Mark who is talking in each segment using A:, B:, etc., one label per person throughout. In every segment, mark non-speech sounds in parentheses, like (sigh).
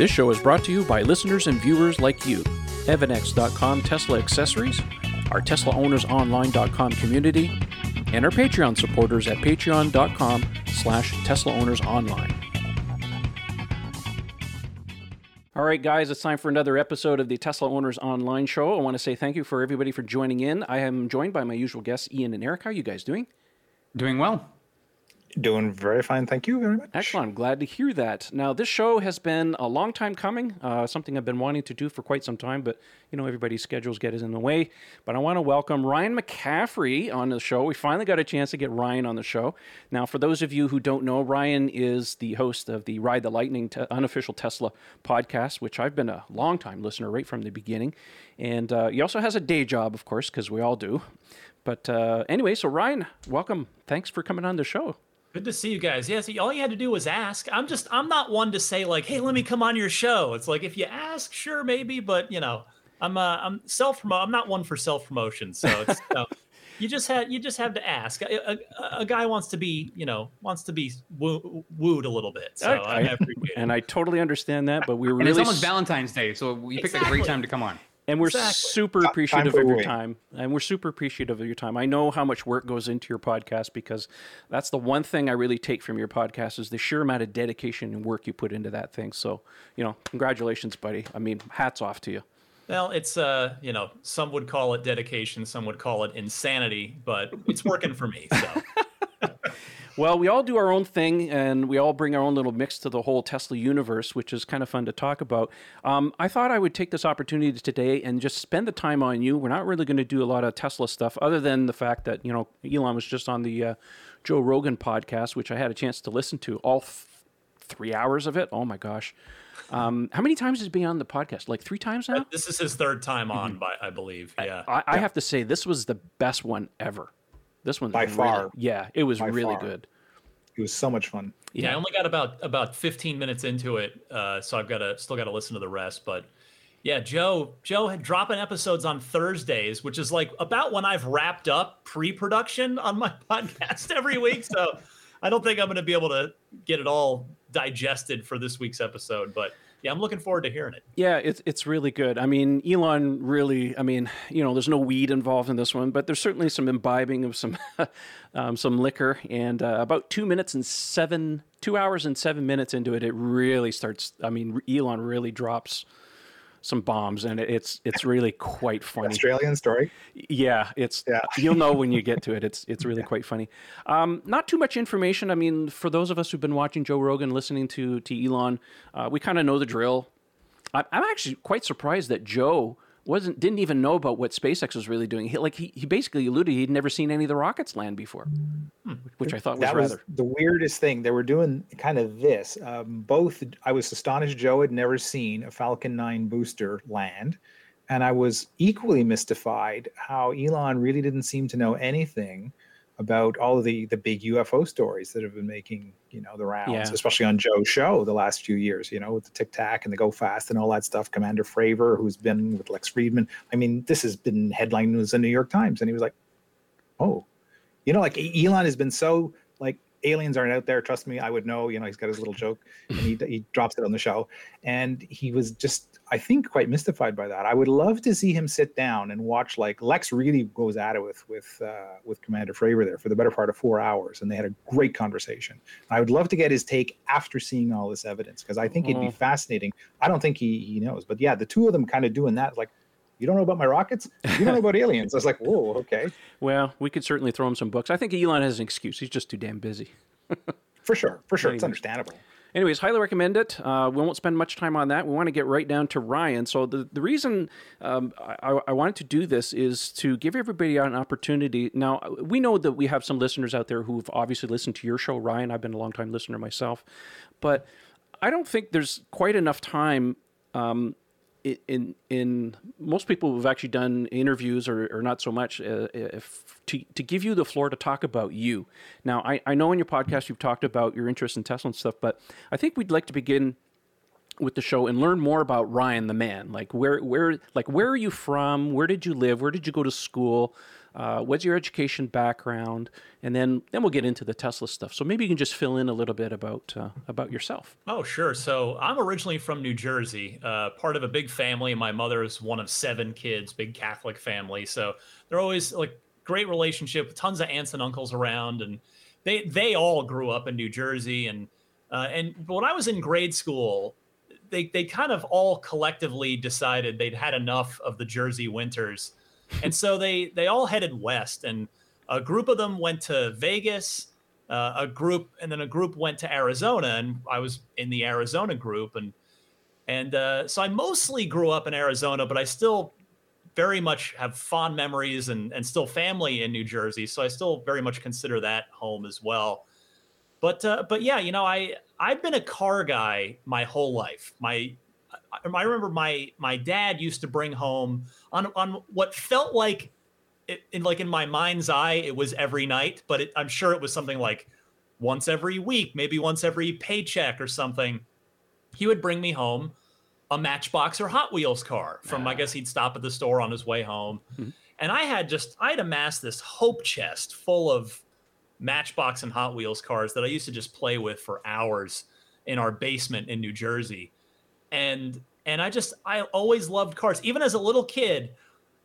A: This show is brought to you by listeners and viewers like you. Evannex.com Tesla accessories, our TeslaOwnersOnline.com community, and our Patreon supporters at patreon.com slash TeslaOwnersOnline. All right, guys, it's time for another episode of the Tesla Owners Online Show. I want to say thank you for everybody for joining in. I am joined by my usual guests, Ian and Eric. How are you guys doing?
B: Doing well.
C: Doing very fine. Thank you very much.
A: Excellent. I'm glad to hear that. Now, this show has been a long time coming, uh, something I've been wanting to do for quite some time, but you know, everybody's schedules get in the way. But I want to welcome Ryan McCaffrey on the show. We finally got a chance to get Ryan on the show. Now, for those of you who don't know, Ryan is the host of the Ride the Lightning te- unofficial Tesla podcast, which I've been a long time listener right from the beginning. And uh, he also has a day job, of course, because we all do. But uh, anyway, so Ryan, welcome. Thanks for coming on the show.
D: Good to see you guys. Yes, all you had to do was ask. I'm just I'm not one to say like, "Hey, let me come on your show." It's like if you ask, sure, maybe, but you know, I'm uh, I'm self promote. I'm not one for self promotion, so it's you, know, you just had you just have to ask. A, a, a, guy wants to be you know wants to be woo, wooed a little bit, so I, I, I
A: and I totally understand that. But we were
B: and
A: really
B: it's almost Valentine's Day, so you exactly. picked a great time to come on.
A: And we're exactly. super appreciative of your time. And we're super appreciative of your time. I know how much work goes into your podcast because that's the one thing I really take from your podcast is the sheer amount of dedication and work you put into that thing. So, you know, congratulations, buddy. I mean, hats off to you.
D: Well, it's uh, you know, some would call it dedication, some would call it insanity, but it's working for me. So (laughs)
A: Well, we all do our own thing and we all bring our own little mix to the whole Tesla universe, which is kind of fun to talk about. Um, I thought I would take this opportunity today and just spend the time on you. We're not really going to do a lot of Tesla stuff other than the fact that, you know, Elon was just on the uh, Joe Rogan podcast, which I had a chance to listen to all th- three hours of it. Oh my gosh. Um, how many times has he been on the podcast? Like three times now?
D: This is his third time on, mm-hmm. by, I believe. Yeah. I,
A: I, I, have to say, this was the best one ever. This one
C: by
A: really,
C: far.
A: Yeah, it was really far. good.
C: It was so much fun.
D: Yeah, yeah I only got about about 15 minutes into it, uh, so I've got to still got to listen to the rest. But yeah, Joe Joe had dropping episodes on Thursdays, which is like about when I've wrapped up pre-production on my (laughs) podcast every week. So I don't think I'm going to be able to get it all digested for this week's episode, but yeah, I'm looking forward to hearing it.
A: Yeah, it's it's really good. I mean, Elon really. I mean, you know, there's no weed involved in this one, but there's certainly some imbibing of some (laughs) um, some liquor. And uh, about two minutes and seven, two hours and seven minutes into it, it really starts. I mean, Elon really drops some bombs, and it's it's really quite (laughs) funny.
C: Australian story.
A: Yeah, it's yeah. (laughs) you'll know when you get to it. It's it's really (laughs) yeah. quite funny. Um, not too much information. I mean, for those of us who've been watching Joe Rogan, listening to to Elon, uh, we kind of know the drill. I, I'm actually quite surprised that Joe wasn't didn't even know about what SpaceX was really doing. He, like he, he basically alluded he'd never seen any of the rockets land before, hmm. which I thought was
C: that
A: rather was
C: the weirdest thing. They were doing kind of this. Um, both I was astonished Joe had never seen a Falcon 9 booster land, and I was equally mystified how Elon really didn't seem to know anything about all of the the big UFO stories that have been making you know the rounds, yeah. especially on Joe's show the last few years. You know, with the Tic Tac and the Go Fast and all that stuff. Commander Fravor, who's been with Lex Fridman. I mean, this has been headline news in the New York Times, and he was like, "Oh, you know, like Elon has been so like aliens aren't out there. Trust me, I would know. You know, he's got his little joke, and he he drops it on the show, and he was just, I think, quite mystified by that. I would love to see him sit down and watch. Like Lex really goes at it with with uh, with Commander Fravor there for the better part of four hours, and they had a great conversation. I would love to get his take after seeing all this evidence because I think it'd be mm-hmm. fascinating. I don't think he he knows, but yeah, the two of them kind of doing that, like you don't know about my rockets? You don't know about aliens? I was like, whoa, okay.
A: Well, we could certainly throw him some books. I think Elon has an excuse. He's just too damn busy.
C: for sure, for sure, it's understandable.
A: Anyways, highly recommend it. Uh, we won't spend much time on that. We want to get right down to Ryan. So the the reason um, I, I, wanted to do this is to give everybody an opportunity. Now we know that we have some listeners out there who've obviously listened to your show, Ryan. I've been a long time listener myself, but I don't think there's quite enough time um, in in most people who've actually done interviews or, or not so much uh, if to, to give you the floor to talk about you. Now I, I know in your podcast you've talked about your interest in tesla and stuff but i think we'd like to begin with the show and learn more about ryan the man. Like where where like where are you from? Where did you live? Where did you go to school Uh, what's your education background? And then then we'll get into the Tesla stuff. So maybe you can just fill in a little bit about uh, about yourself.
D: Oh, sure. So I'm originally from New Jersey, uh, part of a big family. My mother is one of seven kids, big Catholic family. So they're always like great relationship, tons of aunts and uncles around, and they they all grew up in New Jersey. And uh, and when I was in grade school, they they kind of all collectively decided they'd had enough of the Jersey winters, and so they they all headed west. And a group of them went to Vegas. Uh, a group, and then a group went to Arizona, and I was in the Arizona group, and and uh, so I mostly grew up in Arizona, but I still very much have fond memories and and still family in New Jersey, so I still very much consider that home as well. But uh, but yeah, you know, I I've been a car guy my whole life. My I remember my my dad used to bring home on on what felt like it, in like in my mind's eye it was every night, but it, I'm sure it was something like once every week, maybe once every paycheck or something. He would bring me home a Matchbox or Hot Wheels car from I guess he'd stop at the store on his way home. Mm-hmm. And I had just I had amassed this hope chest full of Matchbox and Hot Wheels cars that I used to just play with for hours in our basement in New Jersey. And and I just I always loved cars. Even as a little kid,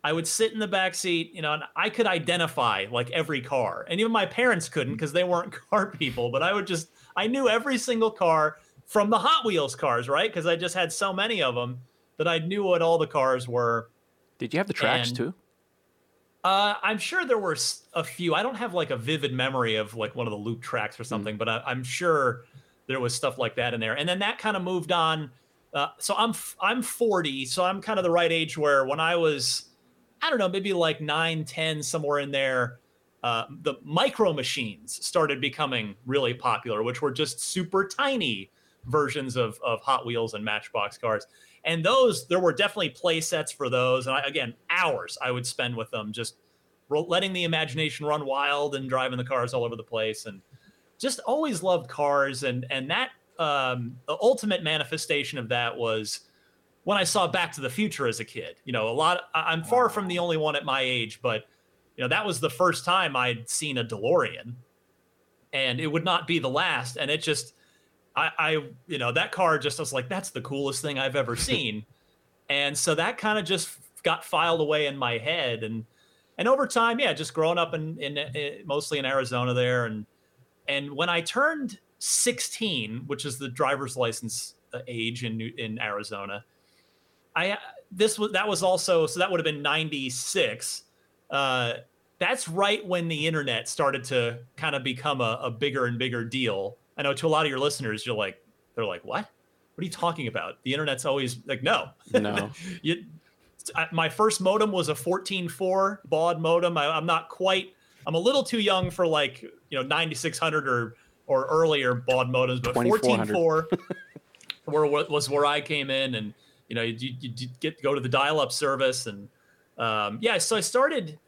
D: I would sit in the back seat, you know, and I could identify like every car. And even my parents couldn't because they weren't (laughs) car people, but I would just I knew every single car from the Hot Wheels cars, right? Because I just had so many of them that I knew what all the cars were.
A: Did you have the tracks and, too?
D: Uh, I'm sure there were a few. I don't have like a vivid memory of like one of the loop tracks or hmm. something, mm. but I, am sure there was stuff like that in there. And then that kind of moved on. Uh, so I'm I'm 40, so I'm kind of the right age where when I was, I don't know, maybe like 9, 10, somewhere in there, uh, the micro machines started becoming really popular, which were just super tiny versions of of Hot Wheels and Matchbox cars. And those, there were definitely play sets for those. And I, again, hours I would spend with them, just letting the imagination run wild and driving the cars all over the place. And just always loved cars. And and that um, the ultimate manifestation of that was when I saw Back to the Future as a kid. You know, a lot. I'm far from the only one at my age, but you know that was the first time I'd seen a DeLorean, and it would not be the last. And it just I, I you know, that car just was like, that's the coolest thing I've ever (laughs) seen. and so that kind of just got filed away in my head. And, and over time, yeah, just growing up in, in, in mostly in Arizona there. And, and when I turned 16, which is the driver's license uh, age in, in Arizona, I, this was, that was also, so that would have been 96. Uh, that's right when the internet started to kind of become a, a bigger and bigger deal I know to a lot of your listeners, you're like, they're like, what? What are you talking about? The internet's always like, no,
A: no. (laughs)
D: you, my first modem was a 14.4 baud modem. I, I'm not quite. I'm a little too young for like you know 9600 or or earlier baud modems, but 14.4 (laughs) where was where I came in, and you know you, you, you get go to the dial-up service, and um, yeah, so I started.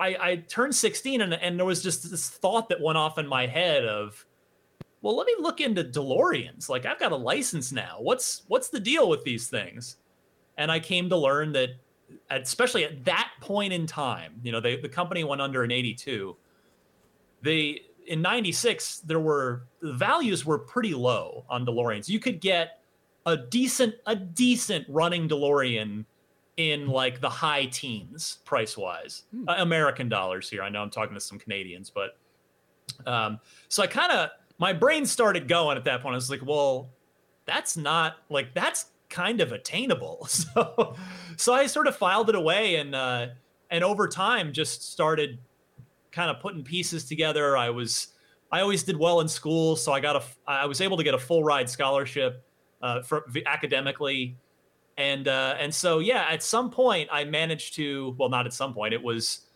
D: I, I turned 16 and, and there was just this thought that went off in my head of well, let me look into DeLoreans. Like I've got a license now. What's what's the deal with these things? And I came to learn that especially at that point in time, you know, they, the company went under in 82. They in 96 there were the values were pretty low on DeLoreans. You could get a decent a decent running DeLorean in like the high teens price wise. Hmm. Uh, American dollars here. I know I'm talking to some Canadians, but um so I kind of my brain started going at that point. I was like, well, that's not like that's kind of attainable. (laughs) So so I sort of filed it away and uh and over time just started kind of putting pieces together. I was I always did well in school, so I got a I was able to get a full ride scholarship uh, for academically, and uh, and so yeah, at some point I managed to well, not at some point, it was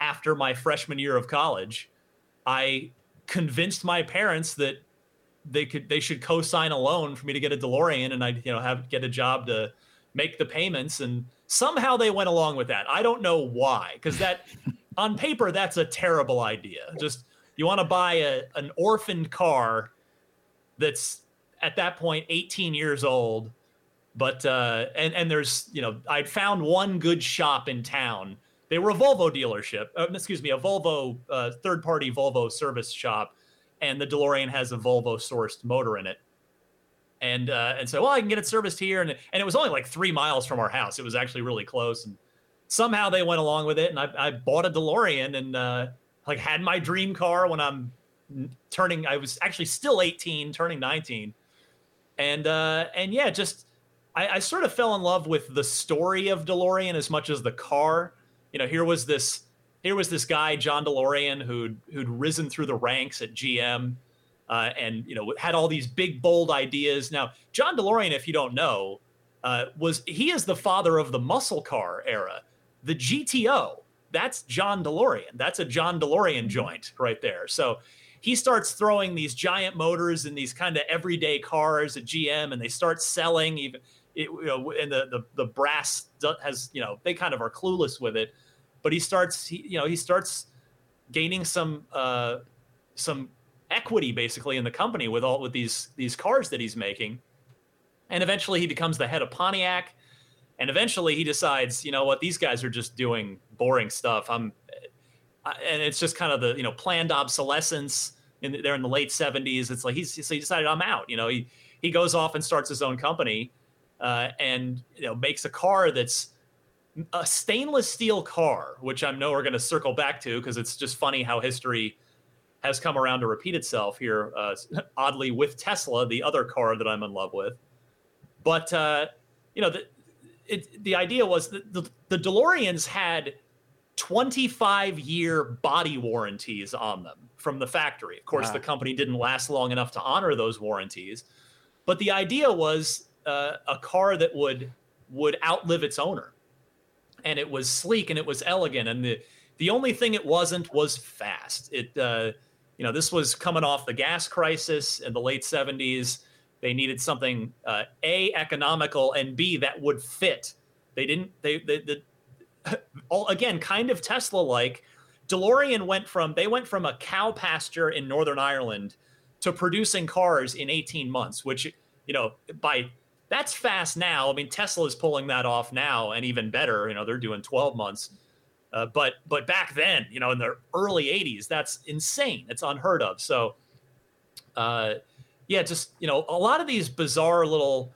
D: after my freshman year of college, I convinced my parents that they could they should co-sign a loan for me to get a DeLorean and I you know have get a job to make the payments and somehow they went along with that. I don't know why because that on paper that's a terrible idea. Just you want to buy a an orphaned car that's at that point 18 years old but uh and and there's you know I'd found one good shop in town they were a Volvo dealership. Uh, excuse me, a Volvo uh, third-party Volvo service shop, and the DeLorean has a Volvo-sourced motor in it. And uh, and so, well, I can get it serviced here, and and it was only like three miles from our house. It was actually really close, and somehow they went along with it, and I, I bought a DeLorean and uh, like had my dream car when I'm turning. I was actually still 18, turning 19, and uh, and yeah, just I, I sort of fell in love with the story of DeLorean as much as the car. You know, here was this here was this guy John DeLorean who'd who'd risen through the ranks at GM. Uh, and you know had all these big bold ideas. Now John DeLorean, if you don't know, uh, was he is the father of the muscle car era. The GTO, that's John DeLorean. That's a John DeLorean joint right there. So he starts throwing these giant motors in these kind of everyday cars at GM, and they start selling even. It, you know, and the, the the brass has you know they kind of are clueless with it, but he starts he, you know he starts gaining some uh, some equity basically in the company with all with these these cars that he's making, and eventually he becomes the head of Pontiac, and eventually he decides you know what these guys are just doing boring stuff. I'm and it's just kind of the you know planned obsolescence in there in the late 70s it's like he's so he decided i'm out you know he he goes off and starts his own company uh, and you know makes a car that's a stainless steel car which i know we're going to circle back to because it's just funny how history has come around to repeat itself here uh, (laughs) oddly with tesla the other car that i'm in love with but uh, you know the, it, the idea was that the, the deloreans had 25 year body warranties on them from the factory. Of course, wow. the company didn't last long enough to honor those warranties, but the idea was uh, a car that would would outlive its owner, and it was sleek and it was elegant, and the the only thing it wasn't was fast. It uh, you know this was coming off the gas crisis in the late 70s. They needed something uh, a economical and b that would fit. They didn't. They, they the (laughs) all again kind of Tesla like. DeLorean went from they went from a cow pasture in Northern Ireland to producing cars in 18 months, which you know by that's fast now. I mean Tesla is pulling that off now and even better. You know they're doing 12 months. Uh, but but back then, you know, in the early 80s, that's insane. It's unheard of. So, uh, yeah, just you know, a lot of these bizarre little,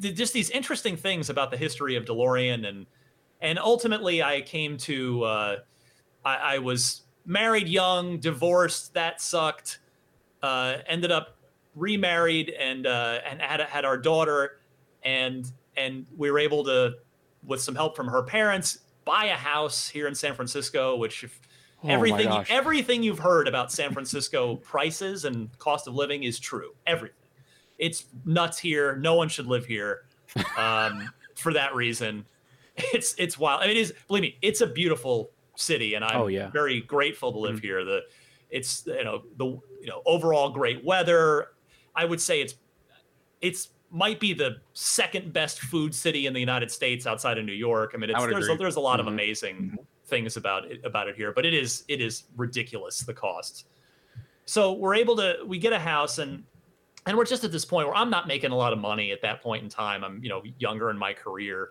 D: just these interesting things about the history of DeLorean and and ultimately I came to uh, I, I, was married young, divorced, that sucked. Uh, ended up remarried and uh, and had had our daughter, and and we were able to, with some help from her parents, buy a house here in San Francisco, which. If, Oh everything everything you've heard about San Francisco prices and cost of living is true. Everything. It's nuts here. No one should live here. Um, (laughs) for that reason it's it's wild. I mean, it is believe me, it's a beautiful city, and I'm oh, yeah. very grateful to live mm-hmm. here. The it's you know the you know overall great weather. I would say it's it's might be the second best food city in the United States outside of New York. I mean, it's, there's a, there's a lot mm-hmm. of amazing mm-hmm. Things about it about it here, but it is it is ridiculous the cost. So we're able to we get a house and and we're just at this point where I'm not making a lot of money at that point in time. I'm you know younger in my career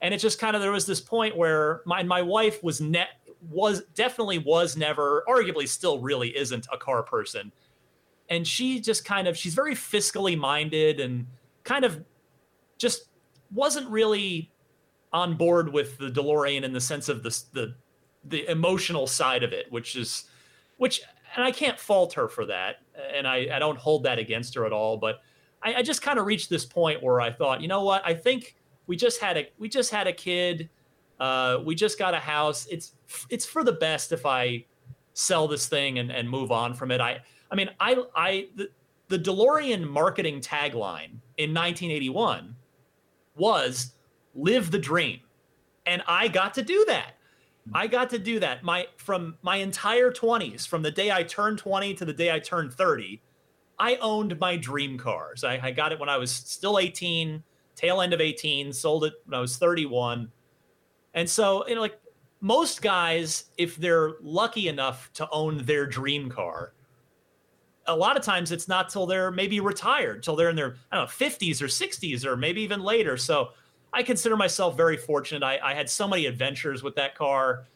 D: and it just kind of there was this point where my my wife was net was definitely was never arguably still really isn't a car person and she just kind of she's very fiscally minded and kind of just wasn't really on board with the DeLorean in the sense of the the the emotional side of it which is which and I can't fault her for that and I I don't hold that against her at all but I, I just kind of reached this point where I thought you know what? I think we just had a we just had a kid uh, we just got a house. It's it's for the best if i sell this thing and, and move on from it. I i mean i i the, the delorean marketing tagline in 1981 was live the dream and i got to do that i got to do that my from my entire 20s from the day i turned 20 to the day i turned 30 i owned my dream cars i, I got it when i was still 18 tail end of 18, sold it when I was 31. And so, you know, like most guys, if they're lucky enough to own their dream car, a lot of times it's not till they're maybe retired, till they're in their, I don't know, 50s or 60s or maybe even later. So I consider myself very fortunate. I, I had so many adventures with that car.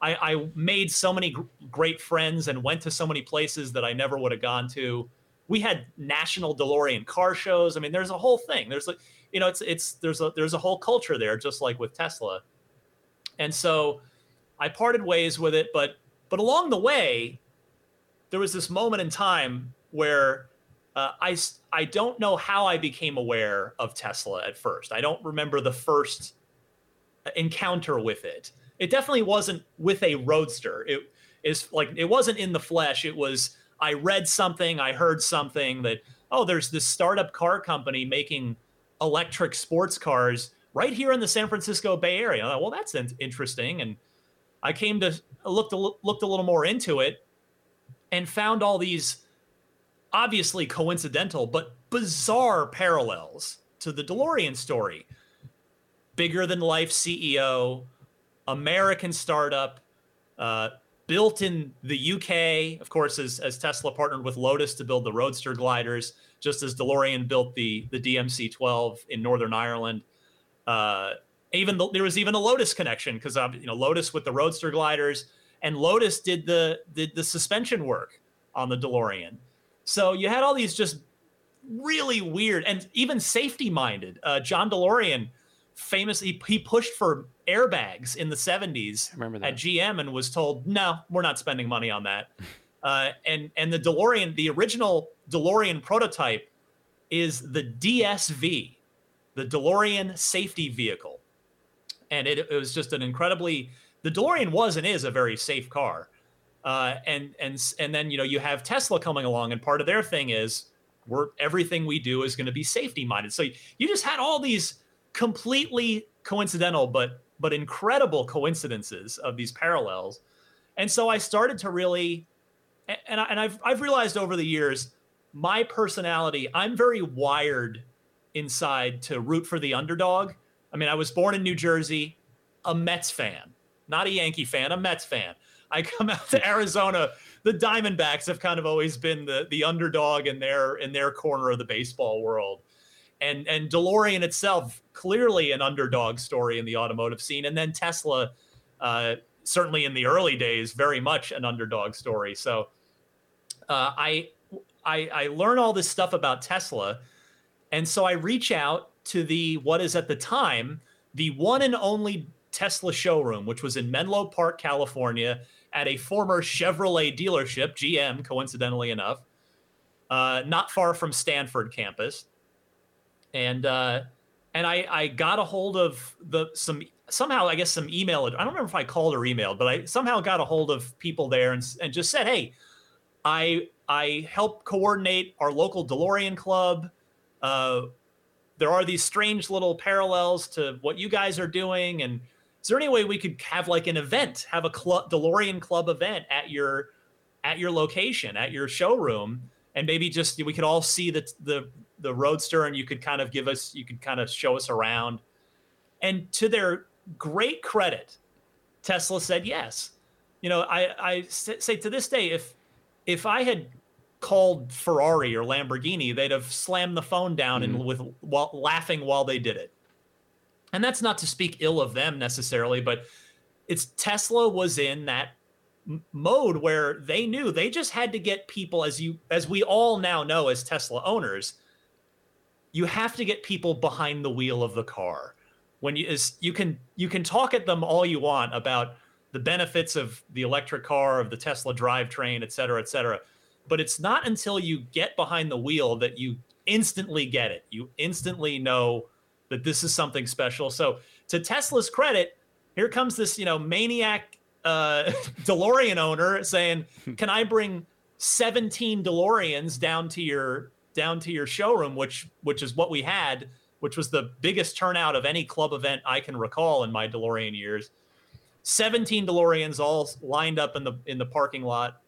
D: I, I made so many gr- great friends and went to so many places that I never would have gone to. We had national DeLorean car shows. I mean, there's a whole thing. There's a, you know, it's it's there's a there's a whole culture there, just like with Tesla. And so, I parted ways with it, but but along the way, there was this moment in time where uh, I I don't know how I became aware of Tesla at first. I don't remember the first encounter with it. It definitely wasn't with a roadster. It is like it wasn't in the flesh. It was I read something, I heard something that oh, there's this startup car company making electric sports cars right here in the San Francisco Bay Area. Thought, well, that's interesting, and I came to looked a, looked a little more into it and found all these obviously coincidental but bizarre parallels to the DeLorean story. Bigger than life CEO, American startup, uh, built in the UK, of course, as, as Tesla partnered with Lotus to build the Roadster gliders, just as DeLorean built the, the DMC 12 in Northern Ireland. Uh, even the, there was even a Lotus connection because uh, you know Lotus with the Roadster gliders, and Lotus did the did the suspension work on the DeLorean. So you had all these just really weird and even safety minded. Uh, John DeLorean famously he pushed for airbags in the 70s at GM and was told, "No, we're not spending money on that." (laughs) Uh, and and the DeLorean, the original DeLorean prototype, is the DSV, the DeLorean safety vehicle, and it, it was just an incredibly. The DeLorean was and is a very safe car, uh, and and and then you know you have Tesla coming along, and part of their thing is we're everything we do is going to be safety minded. So you just had all these completely coincidental but but incredible coincidences of these parallels. And so I started to really and, I, and I've I've realized over the years my personality, I'm very wired inside to root for the underdog. I mean, I was born in New Jersey, a Mets fan, not a Yankee fan, a Mets fan. I come out to Arizona, the Diamondbacks have kind of always been the the underdog in their in their corner of the baseball world. And and DeLorean itself clearly an underdog story in the automotive scene, and then Tesla, uh, certainly in the early days, very much an underdog story. So uh, I, I I learn all this stuff about Tesla, and so I reach out to the what is at the time the one and only Tesla showroom, which was in Menlo Park, California, at a former Chevrolet dealership, GM, coincidentally enough, uh, not far from Stanford campus and uh, and I I got a hold of the some somehow I guess some email. I don't remember if I called or emailed, but I somehow got a hold of people there and and just said, hey, I I help coordinate our local DeLorean club. Uh, there are these strange little parallels to what you guys are doing, and is there any way we could have like an event, have a club, DeLorean club event at your at your location, at your showroom, and maybe just we could all see the the the roadster and you could kind of give us you could kind of show us around. And to their great credit tesla said yes. You know i i say to this day if if i had called ferrari or lamborghini they'd have slammed the phone down mm-hmm. and with while laughing while they did it and that's not to speak ill of them necessarily but it's tesla was in that mode where they knew they just had to get people as you as we all now know as tesla owners you have to get people behind the wheel of the car. When you is you can you can talk at them all you want about the benefits of the electric car, of the Tesla drivetrain, et cetera, et cetera. But it's not until you get behind the wheel that you instantly get it. You instantly know that this is something special. So to Tesla's credit, here comes this, you know, maniac uh, (laughs) DeLorean owner saying, "Can I bring 17 DeLoreans down to your down to your showroom, which which is what we had, which was the biggest turnout of any club event I can recall in my DeLorean years. 17 DeLoreans all lined up in the in the parking lot,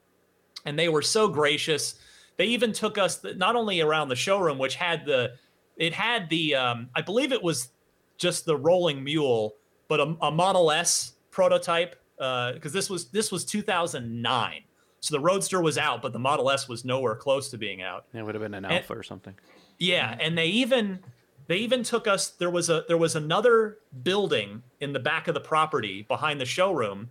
D: and they were so gracious. They even took us not only around the showroom, which had the it had the um, I believe it was just the rolling mule, but a, a Model S prototype because uh, this was this was 2009 so the Roadster was out, but the Model S was nowhere close to being out.
A: It would have been an Alpha
D: and,
A: or something.
D: Yeah, and they even they even took us there was a there was another building in the back of the property behind the showroom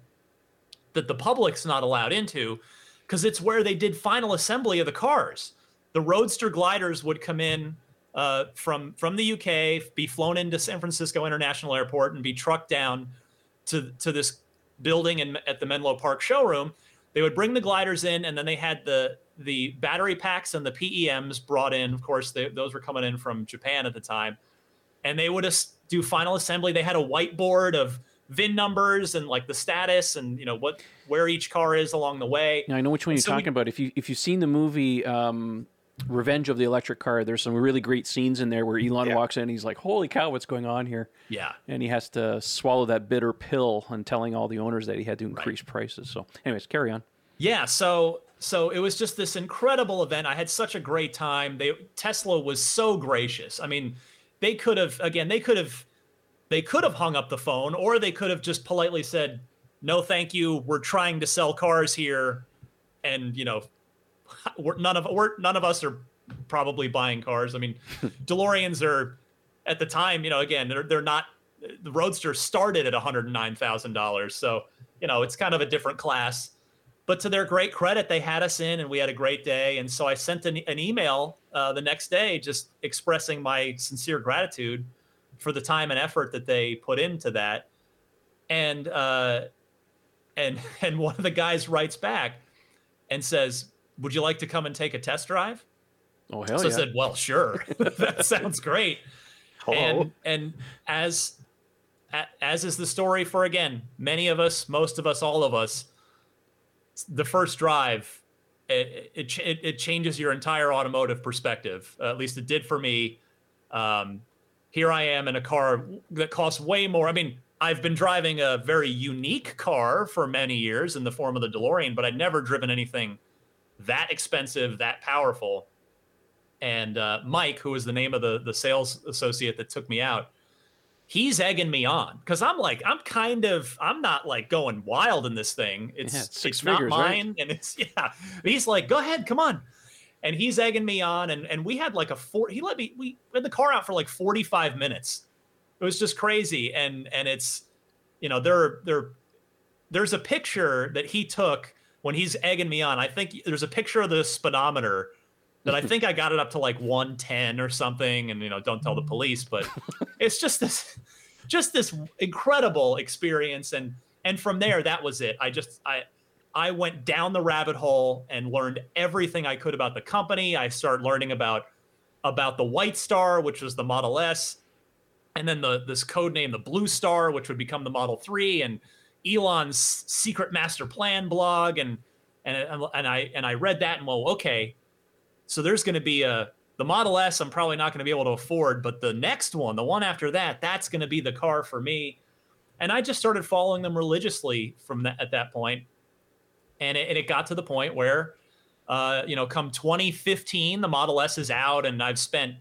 D: that the public's not allowed into because it's where they did final assembly of the cars. The Roadster gliders would come in uh, from from the UK, be flown into San Francisco International Airport, and be trucked down to to this building in, at the Menlo Park showroom. They would bring the gliders in, and then they had the the battery packs and the PEMs brought in. Of course, they, those were coming in from Japan at the time, and they would do final assembly. They had a whiteboard of VIN numbers and like the status and you know what where each car is along the way.
A: Now I know which one you're so talking we, about. If you if you've seen the movie um, Revenge of the Electric Car, there's some really great scenes in there where Elon yeah. walks in. And he's like, "Holy cow, what's going on here?"
D: Yeah,
A: and he has to swallow that bitter pill and telling all the owners that he had to increase right. prices. So, anyways, carry on.
D: Yeah, so so it was just this incredible event. I had such a great time. They Tesla was so gracious. I mean, they could have again, they could have they could have hung up the phone or they could have just politely said, "No, thank you. We're trying to sell cars here." And, you know, (laughs) we're, none of we're none of us are probably buying cars. I mean, (laughs) DeLoreans are at the time, you know, again, they're they're not the Roadster started at $109,000. So, you know, it's kind of a different class. But to their great credit, they had us in and we had a great day. And so I sent an, an email uh, the next day just expressing my sincere gratitude for the time and effort that they put into that. And uh, and (laughs) and one of the guys writes back and says, "Would you like to come and take a test drive?"
A: Oh hell
D: so
A: yeah!
D: I said, "Well, sure. (laughs) (laughs) that sounds great." Hello. And and as as is the story for again many of us, most of us, all of us, the first drive it it, it changes your entire automotive perspective. Uh, at least it did for me. Um, here I am in a car that costs way more. I mean, I've been driving a very unique car for many years in the form of the DeLorean, but I'd never driven anything that expensive, that powerful. And uh, Mike, who was the name of the the sales associate that took me out, he's egging me on because I'm like, I'm kind of, I'm not like going wild in this thing. It's yeah, it's, it's figures, not mine, right? and it's (laughs) yeah. He's like, go ahead, come on and he's egging me on and and we had like a four he let me we had the car out for like 45 minutes it was just crazy and and it's you know there there there's a picture that he took when he's egging me on i think there's a picture of the speedometer that i think i got it up to like 110 or something and you know don't tell the police but (laughs) it's just this just this incredible experience and and from there that was it i just i I went down the rabbit hole and learned everything I could about the company. I started learning about about the White Star, which was the Model S, and then the this code name, the Blue Star, which would become the Model 3, and Elon's secret master plan blog, and and and I and I read that and well, okay, so there's going to be a the Model S. I'm probably not going to be able to afford, but the next one, the one after that, that's going to be the car for me. And I just started following them religiously from that at that point and it, and it got to the point where, uh, you know, come 2015, the Model S is out, and I've spent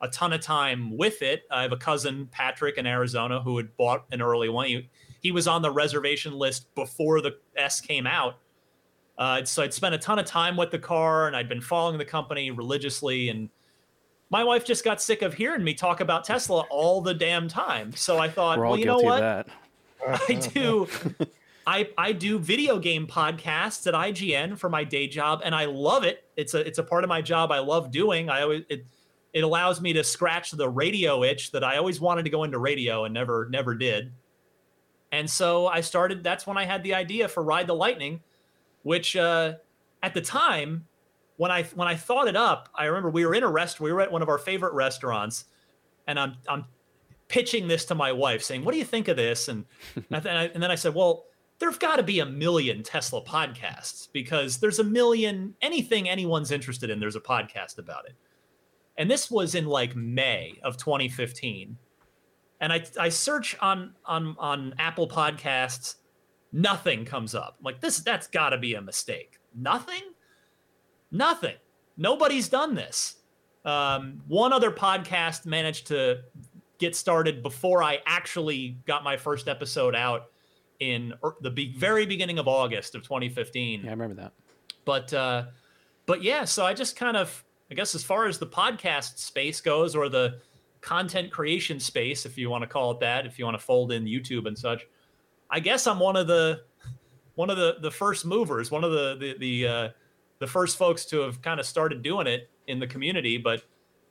D: a ton of time with it. I have a cousin, Patrick, in Arizona, who had bought an early one. He, he was on the reservation list before the S came out. Uh, so I'd spent a ton of time with the car, and I'd been following the company religiously. And my wife just got sick of hearing me talk about Tesla all the damn time. So I thought, well, you know what? (laughs) I do. I, I do video game podcasts at IGN for my day job, and I love it. It's a it's a part of my job I love doing. I always it it allows me to scratch the radio itch that I always wanted to go into radio and never never did. And so I started. That's when I had the idea for Ride the Lightning, which uh, at the time when I when I thought it up, I remember we were in a rest. We were at one of our favorite restaurants, and I'm I'm pitching this to my wife, saying, "What do you think of this?" And and, I, and then I said, "Well." there've got to be a million Tesla podcasts because there's a million anything anyone's interested in, there's a podcast about it. And this was in like May of 2015. And I I search on on on Apple Podcasts, nothing comes up. I'm like this that's got to be a mistake. Nothing? Nothing. Nobody's done this. Um, one other podcast managed to get started before I actually got my first episode out in the be- very beginning of August of 2015.
A: Yeah, I remember that.
D: But uh, but yeah, so I just kind of I guess as far as the podcast space goes, or the content creation space, if you want to call it that, if you want to fold in YouTube and such, I guess I'm one of the one of the the first movers, one of the the the uh, the first folks to have kind of started doing it in the community. But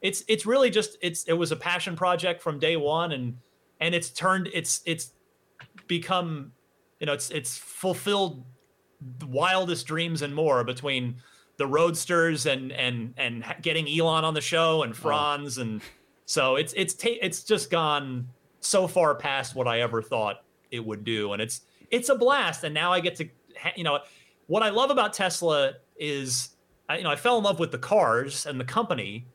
D: it's it's really just it's it was a passion project from day one, and and it's turned it's it's become you know it's it's fulfilled the wildest dreams and more between the roadsters and and and getting Elon on the show and Franz oh. and so it's it's ta- it's just gone so far past what I ever thought it would do. And it's it's a blast. And now I get to you know what I love about Tesla is I, you know I fell in love with the cars and the company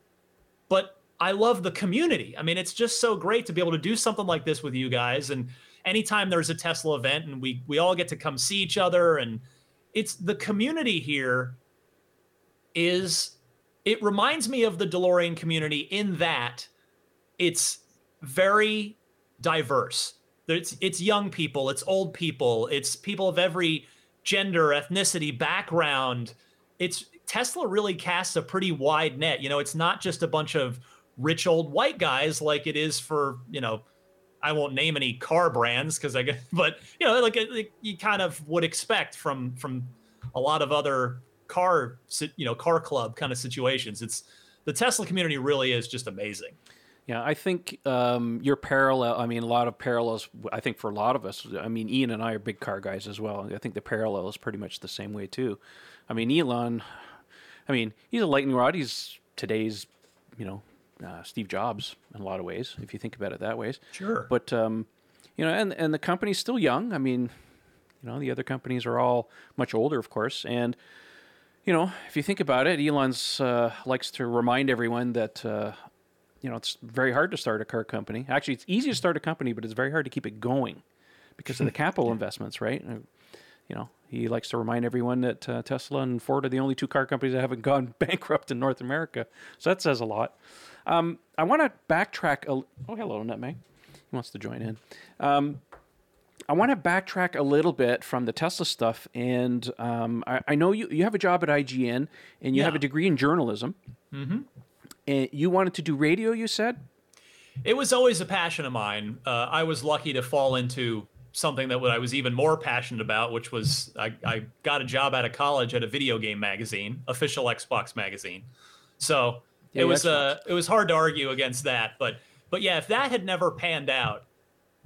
D: but I love the community. I mean it's just so great to be able to do something like this with you guys. And anytime there's a Tesla event and we we all get to come see each other and it's the community here is it reminds me of the DeLorean community in that it's very diverse. It's it's young people, it's old people, it's people of every gender, ethnicity, background. It's Tesla really casts a pretty wide net. You know, it's not just a bunch of rich old white guys like it is for, you know, I won't name any car brands because I get, (laughs) but you know, like, like you kind of would expect from from a lot of other car, you know, car club kind of situations. It's the Tesla community really is just amazing.
A: Yeah, I think um, your parallel. I mean, a lot of parallels. I think for a lot of us. I mean, Ian and I are big car guys as well. I think the parallel is pretty much the same way too. I mean, Elon. I mean, he's a lightning rod. He's today's, you know, uh, Steve Jobs in a lot of ways, if you think about it that way.
D: Sure.
A: But um, you know, and and the company's still young. I mean, you know, the other companies are all much older, of course, and you know, if you think about it, Elon's uh, likes to remind everyone that uh, you know it's very hard to start a car company. Actually, it's easy to start a company, but it's very hard to keep it going because of the (laughs) capital investments, right? Uh, you know, he likes to remind everyone that uh, Tesla and Ford are the only two car companies that haven't gone (laughs) bankrupt in North America. So that says a lot. Um, I want to backtrack. A, oh, hello, Nutmeg. He wants to join in. Um, I want to backtrack a little bit from the Tesla stuff, and um, I, I, know you, you have a job at IGN, and you yeah. have a degree in journalism.
D: Mm-hmm.
A: And you wanted to do radio, you said?
D: It was always a passion of mine. Uh, I was lucky to fall into something that I was even more passionate about, which was I, I got a job out of college at a video game magazine, official Xbox magazine. So yeah, it was uh, it was hard to argue against that. But but yeah, if that had never panned out,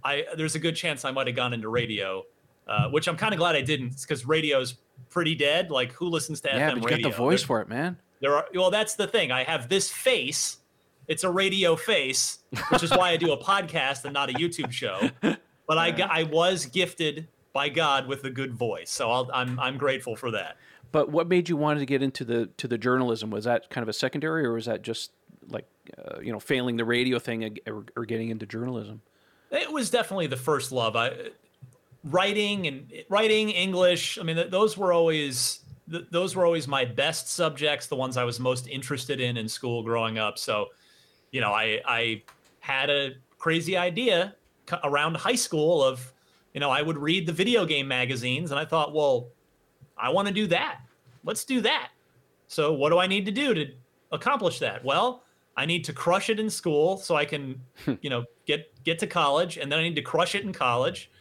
D: I there's a good chance I might have gone into radio, uh, which I'm kind of glad I didn't because radio's pretty dead. Like who listens to
A: yeah,
D: FM
A: but you
D: radio?
A: got the voice there, for it, man.
D: There are well, that's the thing. I have this face. It's a radio face, which is why I do a podcast and not a YouTube show. But I got, I was gifted by God with a good voice, so i am I'm, I'm grateful for that.
A: But what made you want to get into the to the journalism? Was that kind of a secondary, or was that just like uh, you know failing the radio thing or, or getting into journalism?
D: It was definitely the first love. I writing and writing English. I mean, those were always those were always my best subjects, the ones I was most interested in in school growing up. So, you know, I I had a crazy idea around high school of, you know, I would read the video game magazines, and I thought, well, I want to do that. Let's do that. So, what do I need to do to accomplish that? Well, I need to crush it in school so I can, hmm. you know, get get to college, and then I need to crush it in college,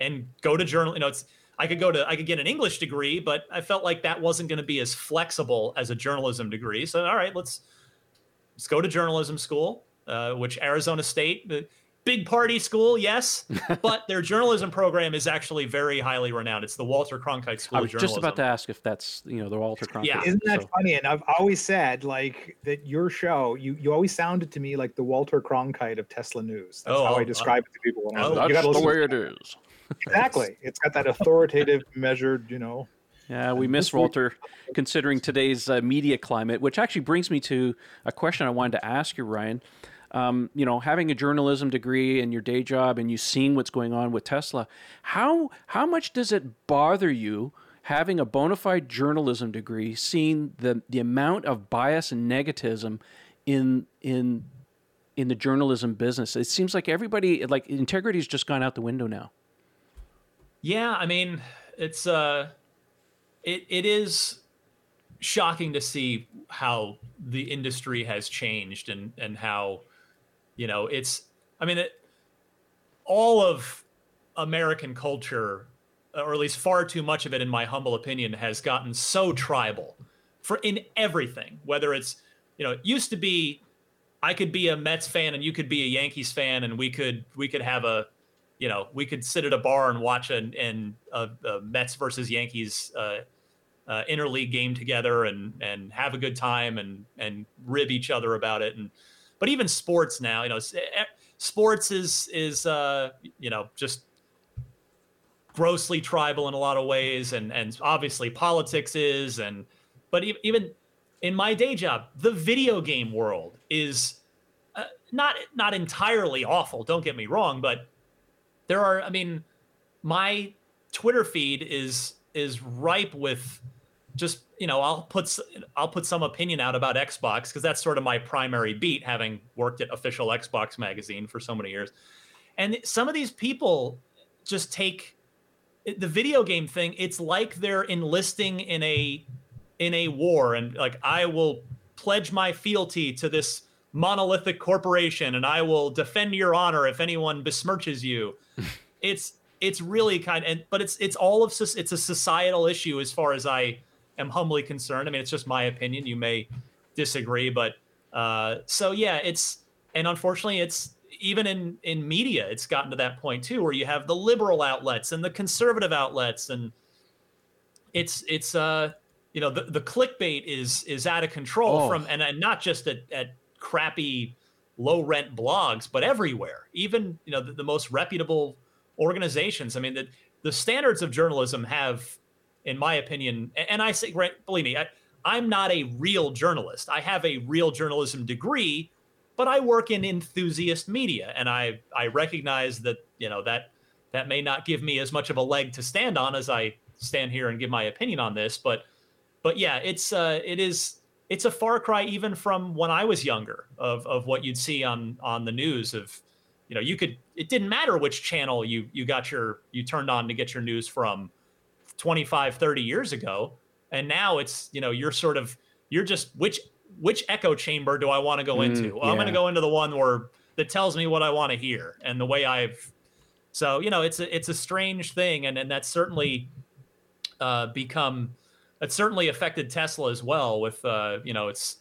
D: and go to journal. You know, it's I could go to I could get an English degree, but I felt like that wasn't going to be as flexible as a journalism degree. So all right, let's let's go to journalism school, uh, which Arizona State big party school, yes, (laughs) but their journalism program is actually very highly renowned. It's the Walter Cronkite School.
A: I was just about to ask if that's you know the Walter Cronkite.
C: Yeah, isn't that so. funny? And I've always said like that your show, you you always sounded to me like the Walter Cronkite of Tesla News. That's oh, how I describe uh, it to people.
A: When oh, that's the way it is.
C: Exactly, it's got that authoritative, measured, you know.
A: Yeah, we miss Walter, considering today's uh, media climate. Which actually brings me to a question I wanted to ask you, Ryan um, you know, having a journalism degree and your day job and you seeing what's going on with Tesla, how how much does it bother you having a bona fide journalism degree, seeing the the amount of bias and negativism in in in the journalism business? It seems like everybody like integrity's just gone out the window now.
D: Yeah, I mean, it's uh it it is shocking to see how the industry has changed and and how You know, it's I mean, it, all of American culture, or at least far too much of it, in my humble opinion, has gotten so tribal for in everything. Whether it's you know, it used to be I could be a Mets fan and you could be a Yankees fan, and we could we could have a you know we could sit at a bar and watch an, an a, a Mets versus Yankees uh, uh, interleague game together and and have a good time and and rib each other about it. And but even sports now you know eh, sports is is uh, you know just grossly tribal in a lot of ways and and obviously politics is and but even in my day job the video game world is uh, not not entirely awful don't get me wrong but there are i mean my twitter feed is is ripe with just you know i'll put i'll put some opinion out about xbox because that's sort of my primary beat having worked at official xbox magazine for so many years. And some of these people just take eh, the video game thing it's like they're enlisting in a in a war and like i will pledge my fealty to this monolithic corporation and i will defend your honor if anyone besmirches you. (laughs) It's it's really kind of and but it's it's all of it's a societal issue as far as i am humbly concerned. I mean it's just my opinion. You may disagree but uh so yeah it's and unfortunately it's even in in media it's gotten to that point too where you have the liberal outlets and the conservative outlets and it's it's uh you know the, the clickbait is is out of control oh. from and, and not just at, at crappy low rent blogs but everywhere. Even you know the, the most reputable organizations. I mean the, the standards of journalism have in my opinion and i say believe me I, i'm not a real journalist. I have a real journalism degree but I work in enthusiast media, and I I recognize that you know that that may not give me as much of a leg to stand on as I stand here and give my opinion on this, but but yeah, it's uh it is it's a far cry even from when I was younger of of what you'd see on on the news of you know you could it didn't matter which channel you you got your you turned on to get your news from 25 30 years ago and now it's you know you're sort of you're just which which echo chamber do I want to go mm, into? Well, yeah. I'm going to go into the one where that tells me what I want to hear and the way I've. So you know, it's a it's a strange thing, and and that's certainly uh, become it's certainly affected Tesla as well. With uh, you know, it's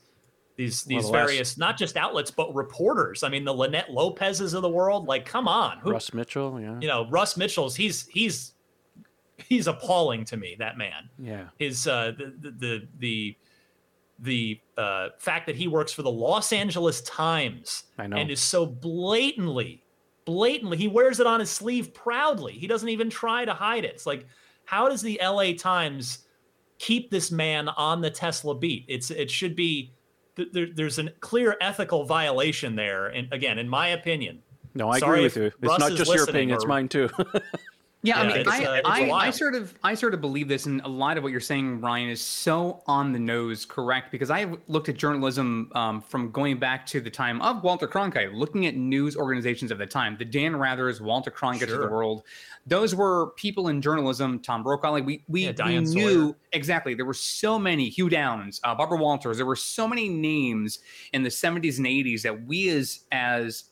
D: these these well, the various last... not just outlets but reporters. I mean, the Linette Lopez's of the world. Like, come on,
A: Who, Russ Mitchell. Yeah,
D: you know, Russ Mitchell's. He's he's he's appalling to me. That man.
A: Yeah.
D: His uh, the the the, the the uh, fact that he works for the Los Angeles Times and is so blatantly, blatantly, he wears it on his sleeve proudly. He doesn't even try to hide it. It's like, how does the LA Times keep this man on the Tesla beat? It's it should be there, there's a clear ethical violation there. And again, in my opinion,
A: no, I agree with you. It's Russ not just your opinion; or, it's mine too. (laughs)
B: Yeah, yeah, I mean, I, uh, I, I, sort of, I sort of believe this, and a lot of what you're saying, Ryan, is so on the nose correct because I have looked at journalism um, from going back to the time of Walter Cronkite, looking at news organizations of the time, the Dan Rathers, Walter Cronkite sure. of the world. Those were people in journalism. Tom Brokaw, like we we, yeah, we knew Sawyer. exactly. There were so many Hugh Downs, uh, Barbara Walters. There were so many names in the 70s and 80s that we as as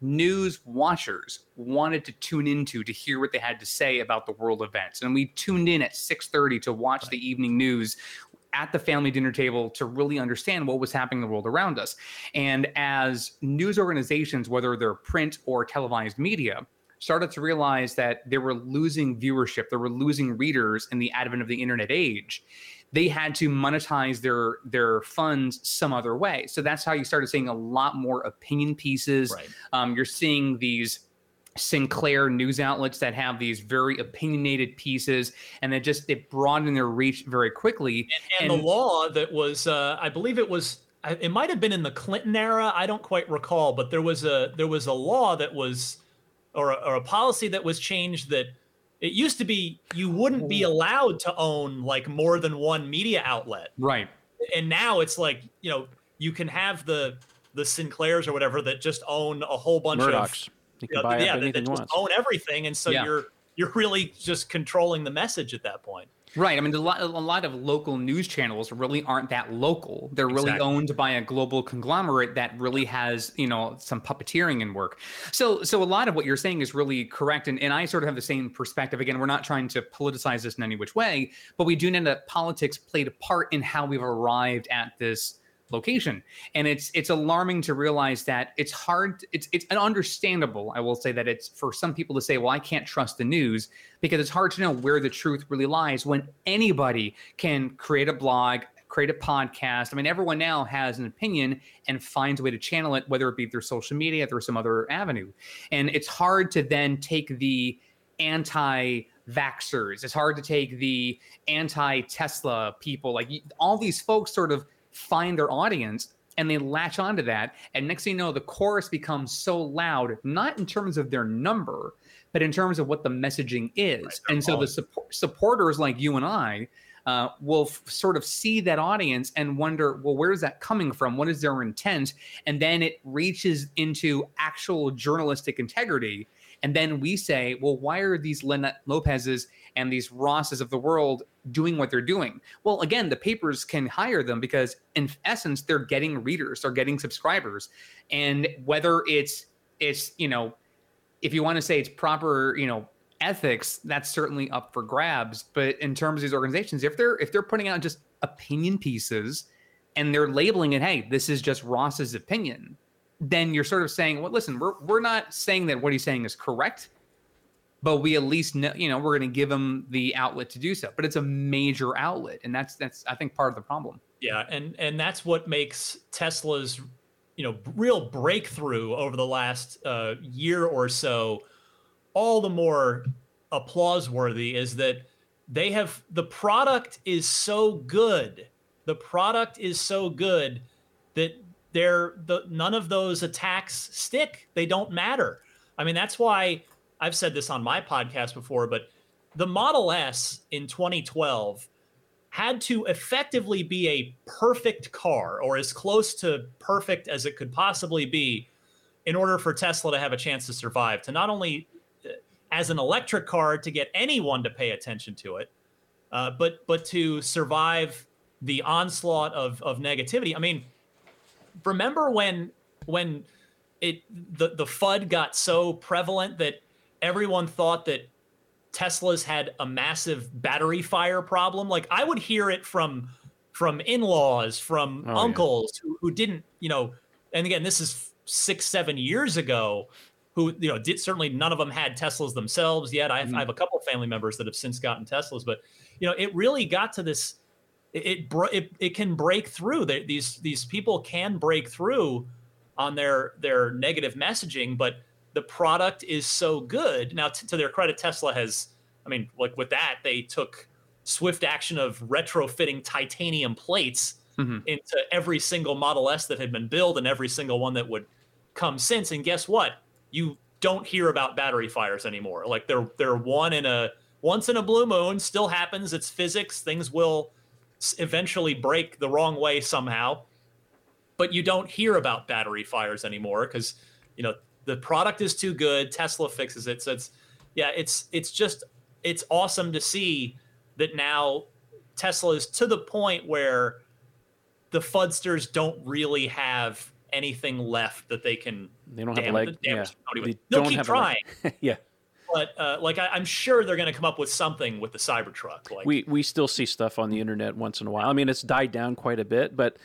B: news watchers wanted to tune into to hear what they had to say about the world events and we tuned in at 6.30 to watch right. the evening news at the family dinner table to really understand what was happening in the world around us and as news organizations whether they're print or televised media started to realize that they were losing viewership they were losing readers in the advent of the internet age they had to monetize their their funds some other way. So that's how you started seeing a lot more opinion pieces. Right. Um, you're seeing these Sinclair news outlets that have these very opinionated pieces, and they just it broadened their reach very quickly.
D: And, and, and the law that was, uh, I believe it was, it might have been in the Clinton era. I don't quite recall, but there was a there was a law that was, or a, or a policy that was changed that it used to be you wouldn't be oh. allowed to own like more than one media outlet.
B: Right.
D: And now it's like, you know, you can have the the Sinclairs or whatever that just own a whole bunch
A: Murdochs.
D: of you can you know, yeah, that, that just own everything and so yeah. you're you're really just controlling the message at that point.
B: Right. I mean, a lot, a lot of local news channels really aren't that local. They're really exactly. owned by a global conglomerate that really has, you know, some puppeteering and work. So, so a lot of what you're saying is really correct. And, and I sort of have the same perspective. Again, we're not trying to politicize this in any which way, but we do know that politics played a part in how we've arrived at this location. And it's it's alarming to realize that it's hard it's it's understandable i will say that it's for some people to say well i can't trust the news because it's hard to know where the truth really lies when anybody can create a blog create a podcast. I mean everyone now has an opinion and finds a way to channel it whether it be through social media through some other avenue. And it's hard to then take the anti vaxxers it's hard to take the anti tesla people. Like all these folks sort of find their audience and they latch onto that. And next thing you know, the chorus becomes so loud, not in terms of their number, but in terms of what the messaging is. Right, and so the support, supporters like you and I uh, will f- sort of see that audience and wonder, well, where's that coming from? What is their intent? And then it reaches into actual journalistic integrity. And then we say, well, why are these Linette Lopez's and these Rosses of the world doing what they're doing. Well, again, the papers can hire them because in essence they're getting readers, they're getting subscribers. And whether it's it's, you know, if you want to say it's proper, you know, ethics, that's certainly up for grabs. But in terms of these organizations, if they're if they're putting out just opinion pieces and they're labeling it, hey, this is just Ross's opinion, then you're sort of saying, well, listen, we're we're not saying that what he's saying is correct but we at least know, you know, we're going to give them the outlet to do so. But it's a major outlet, and that's that's I think part of the problem.
D: Yeah, and and that's what makes Tesla's, you know, real breakthrough over the last uh, year or so, all the more applause worthy is that they have the product is so good, the product is so good that they're the none of those attacks stick. They don't matter. I mean, that's why I've said this on my podcast before, but the Model S in 2012 had to effectively be a perfect car or as close to perfect as it could possibly be in order for Tesla to have a chance to survive, to not only uh, as an electric car to get anyone to pay attention to it, uh, but but to survive the onslaught of of negativity. I mean, remember when when it the the FUD got so prevalent that everyone thought that Teslas had a massive battery fire problem. Like I would hear it from from in-laws, from oh, uncles yeah. who, who didn't, you know, and again, this is six, seven years ago, who, you know, did certainly none of them had Teslas themselves yet. I have, mm-hmm. I have a couple of family members that have since gotten Teslas, but you know, it really got to this, it, it, it, it can break through these, these people can break through on their, their negative messaging, but the product is so good. Now, t- to their credit, Tesla has, I mean, like with that, they took swift action of retrofitting titanium plates mm-hmm. into every single Model S that had been built and every single one that would come since. And guess what? You don't hear about battery fires anymore. Like they're they're one in a once in a blue moon. Still happens. It's physics. Things will eventually break the wrong way somehow. But you don't hear about battery fires anymore because you know the product is too good. Tesla fixes it. So it's yeah, it's it's just it's awesome to see that now Tesla is to the point where the fudsters don't really have anything left that they can.
A: They don't have a leg. Yeah.
D: They They'll keep trying. (laughs) yeah. But uh, like I, am sure they're going to come up with something with the Cybertruck. Like
A: we we still see stuff on the internet once in a while. I mean, it's died down quite a bit, but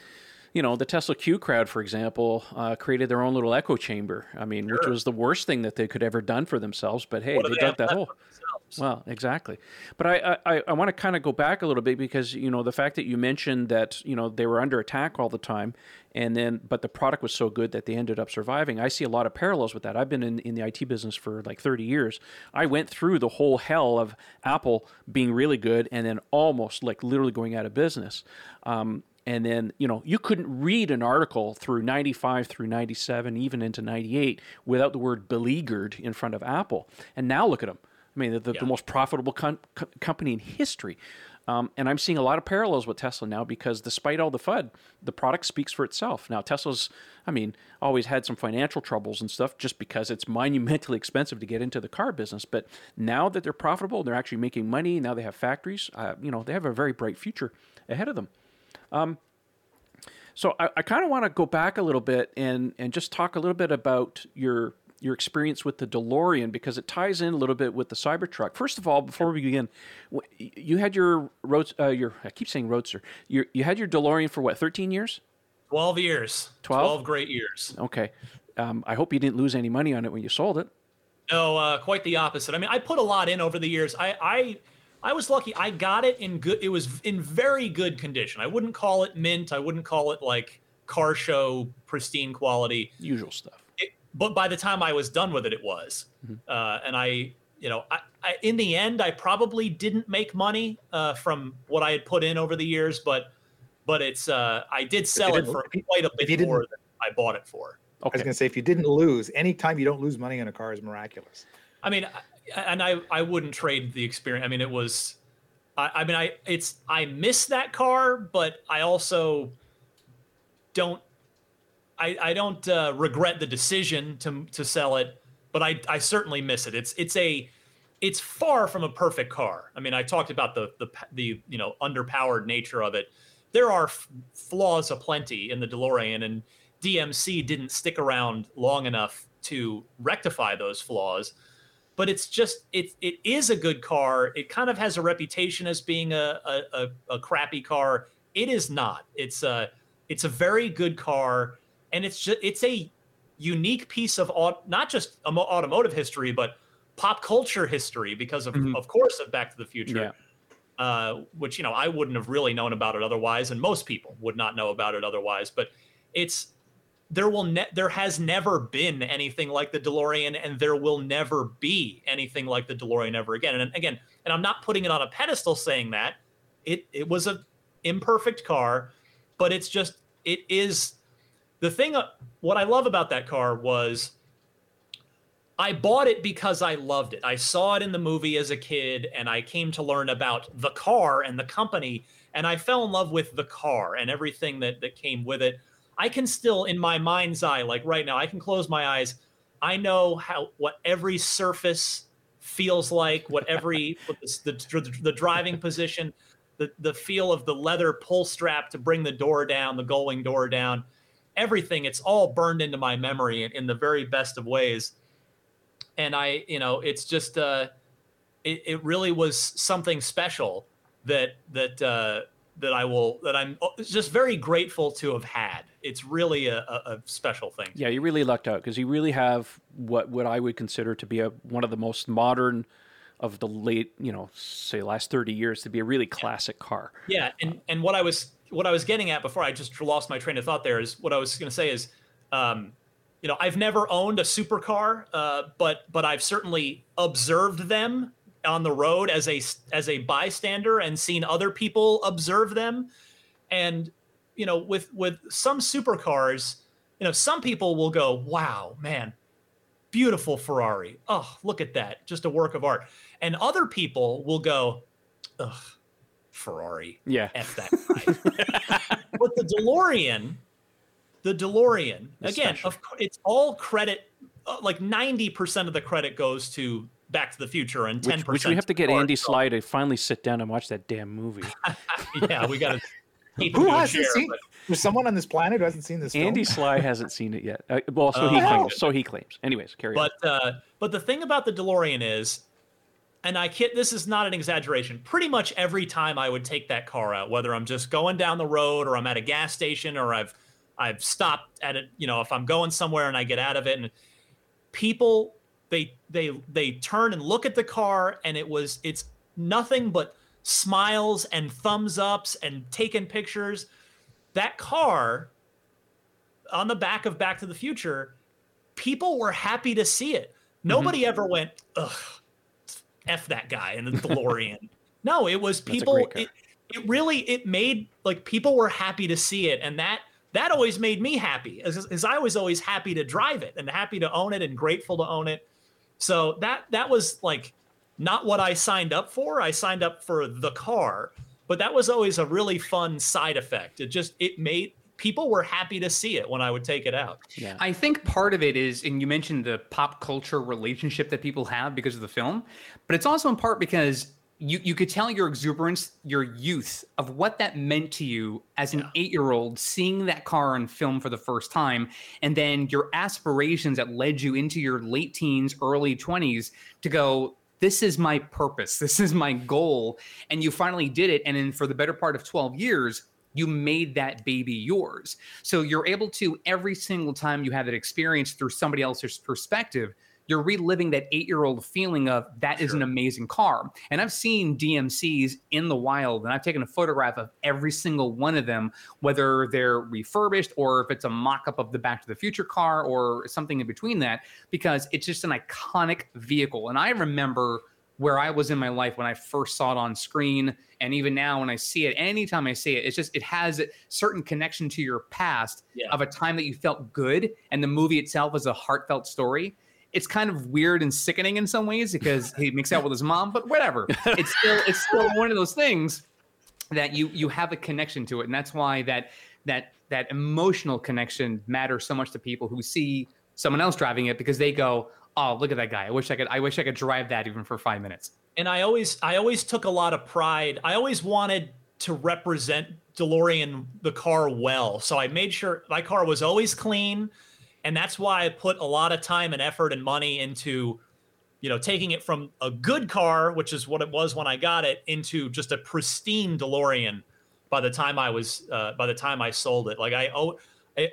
A: you know, the Tesla Q crowd, for example, uh, created their own little echo chamber. I mean, sure. which was the worst thing that they could ever done for themselves. But hey, they, they dug that hole. Well, exactly. But I, I, I want to kind of go back a little bit because you know the fact that you mentioned that you know they were under attack all the time, and then but the product was so good that they ended up surviving. I see a lot of parallels with that. I've been in, in the IT business for like 30 years. I went through the whole hell of Apple being really good and then almost like literally going out of business. Um, and then you know you couldn't read an article through 95 through 97 even into 98 without the word beleaguered in front of apple and now look at them i mean the, the, yeah. the most profitable com- company in history Um, and I'm seeing a lot of parallels with Tesla now because despite all the FUD, the product speaks for itself. Now, Tesla's, I mean, always had some financial troubles and stuff just because it's monumentally expensive to get into the car business. But now that they're profitable, they're actually making money. Now they have factories. Uh, you know, they have a very bright future ahead of them. Um, so I, I kind of want to go back a little bit and and just talk a little bit about your your experience with the DeLorean because it ties in a little bit with the Cybertruck. First of all, before we begin, you had your road, uh, your I keep saying Roadster. You you had your DeLorean for what? Thirteen years.
D: Twelve years. Twelve. Twelve great years.
A: Okay. Um, I hope you didn't lose any money on it when you sold it.
D: No, uh, quite the opposite. I mean, I put a lot in over the years. I, I I was lucky. I got it in good. It was in very good condition. I wouldn't call it mint. I wouldn't call it like car show pristine quality.
A: Usual stuff
D: but by the time I was done with it, it was. Mm-hmm. Uh, and I, you know, I, I, in the end, I probably didn't make money uh, from what I had put in over the years, but but it's uh, I did sell it for quite a bit more than I bought it for.
C: Okay. I was going to say, if you didn't lose, anytime you don't lose money on a car is miraculous.
D: I mean, and I I wouldn't trade the experience. I mean, it was. I, I mean, I it's I miss that car, but I also don't I, I don't uh, regret the decision to to sell it, but I, I certainly miss it. It's it's a it's far from a perfect car. I mean, I talked about the the the you know underpowered nature of it. There are f- flaws aplenty in the DeLorean, and DMC didn't stick around long enough to rectify those flaws. But it's just it it is a good car. It kind of has a reputation as being a a, a, a crappy car. It is not. It's a it's a very good car and it's just it's a unique piece of not just automotive history, but pop culture history because of mm-hmm. of course of Back to the Future. Yeah. Uh, which you know I wouldn't have really known about it otherwise, and most people would not know about it otherwise. But it's there will ne- there has never been anything like the DeLorean, and there will never be anything like the DeLorean ever again. And again, and I'm not putting it on a pedestal saying that it it was a imperfect car, but it's just it is the thing, uh, what I love about that car was I bought it because I loved it. I saw it in the movie as a kid and I came to learn about the car and the company and I fell in love with the car and everything that that came with it. I can still in my mind's eye like right now I can close my eyes. I know how what every surface feels like, what every (laughs) what the, the, the driving position, the the feel of the leather pull strap to bring the door down, the going door down everything it's all burned into my memory in, in the very best of ways and i you know it's just uh it, it really was something special that that uh that i will that i'm uh, just very grateful to have had it's really a, a, special thing.
A: Yeah you really lucked out because you really have what what i would consider to be a one of the most modern of the late, you know, say last 30 years to be a really classic car.
D: Yeah, and and what I was what I was getting at before I just lost my train of thought there is what I was going to say is, um, you know, I've never owned a supercar, uh, but but I've certainly observed them on the road as a as a bystander and seen other people observe them, and you know, with with some supercars, you know, some people will go, "Wow, man, beautiful Ferrari! Oh, look at that, just a work of art," and other people will go, "Ugh." Ferrari.
A: Yeah.
D: F that guy. (laughs) but the DeLorean, the DeLorean, again, of, it's all credit. Uh, like ninety percent of the credit goes to Back to the Future, and ten percent.
A: Which, which, we have to get Andy Slye to finally sit down and watch that damn movie. (laughs)
D: yeah, we got to.
C: Who hasn't seen? But... There's someone on this planet who hasn't seen this.
A: Andy
C: film?
A: Slye hasn't seen it yet. Uh, well, so uh, he claims. So he claims. Anyways, carry
D: but,
A: on.
D: Uh, but the thing about the DeLorean is and I kid this is not an exaggeration. Pretty much every time I would take that car out, whether I'm just going down the road or I'm at a gas station or I've I've stopped at it, you know, if I'm going somewhere and I get out of it and people they they they turn and look at the car and it was it's nothing but smiles and thumbs ups and taking pictures. That car on the back of Back to the Future, people were happy to see it. Nobody mm-hmm. ever went, ugh f that guy in the DeLorean. (laughs) no, it was people. It, it really it made like people were happy to see it, and that that always made me happy, as, as I was always happy to drive it and happy to own it and grateful to own it. So that that was like not what I signed up for. I signed up for the car, but that was always a really fun side effect. It just it made people were happy to see it when I would take it out.
B: Yeah. I think part of it is, and you mentioned the pop culture relationship that people have because of the film, but it's also in part because you you could tell your exuberance, your youth of what that meant to you as an yeah. eight year old seeing that car on film for the first time, and then your aspirations that led you into your late teens, early twenties to go. This is my purpose. This is my goal, and you finally did it. And then for the better part of twelve years, you made that baby yours. So you're able to every single time you have that experience through somebody else's perspective you're reliving that eight year old feeling of that sure. is an amazing car. And I've seen DMCs in the wild, and I've taken a photograph of every single one of them, whether they're refurbished or if it's a mock up of the Back to the Future car or something in between that, because it's just an iconic vehicle. And I remember where I was in my life when I first saw it on screen. And even now, when I see it, anytime I see it, it's just, it has a certain connection to your past yeah. of a time that you felt good. And the movie itself is a heartfelt story it's kind of weird and sickening in some ways because he makes out with his mom, but whatever. (laughs) It's still it's still one of those things that you you have a connection to it, and that's why that that that emotional connection matters so much to people who see someone else driving it because they go, "Oh, look at that guy! I wish I could. I wish I could drive that even for five minutes."
D: And I always I always took a lot of pride. I always wanted to represent DeLorean the car well, so I made sure my car was always clean and that's why I put a lot of time and effort and money into you know taking it from a good car which is what it was when I got it into just a pristine DeLorean by the time I was uh, by the time I sold it. Like I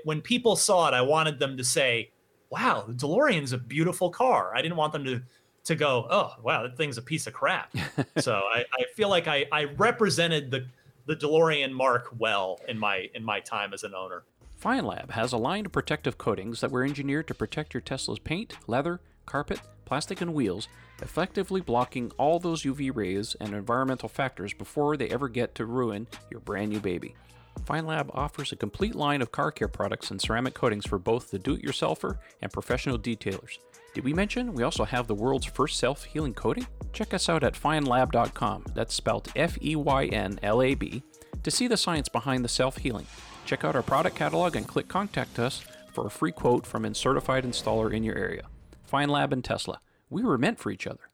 D: when people saw it I wanted them to say wow the DeLorean's a beautiful car. I didn't want them to to go oh wow that thing's a piece of crap. (laughs) So I, I feel like I, I represented the the DeLorean mark well in my in my time as an owner
A: Feynlab has a line of protective coatings that were engineered to protect your Tesla's paint, leather, carpet, plastic, and wheels, effectively blocking all those UV rays and environmental factors before they ever get to ruin your brand new baby. Feynlab offers a complete line of car care products and ceramic coatings for both the do it yourselfer and professional detailers. Did we mention we also have the world's first self healing coating? Check us out at feynlab.com, that's spelled F E Y N L A B, to see the science behind the self healing. Check out our product catalog and click Contact Us for a free quote from a certified installer in your area. Feynlab and Tesla. We were meant for each other.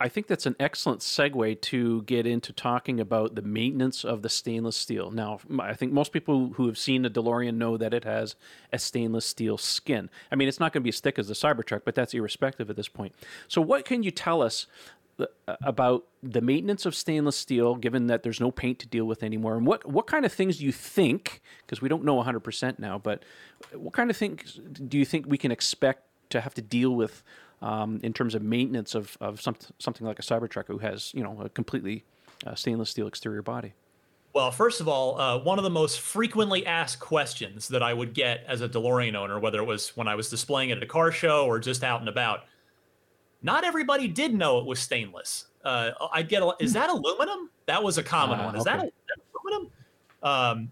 A: I think that's an excellent segue to get into talking about the maintenance of the stainless steel. Now, I think most people who have seen the DeLorean know that it has a stainless steel skin. I mean, it's not going to be as thick as the Cybertruck, but that's irrespective at this point. So, what can you tell us about the maintenance of stainless steel, given that there's no paint to deal with anymore, and what what kind of things do you think? Because we don't know 100 percent now, but what kind of things do you think we can expect to have to deal with um, in terms of maintenance of of some, something like a Cybertruck who has you know a completely uh, stainless steel exterior body?
D: Well, first of all, uh, one of the most frequently asked questions that I would get as a DeLorean owner, whether it was when I was displaying it at a car show or just out and about not everybody did know it was stainless. Uh, I get a, is that aluminum? That was a common uh, one. Is okay. that, that aluminum? Um,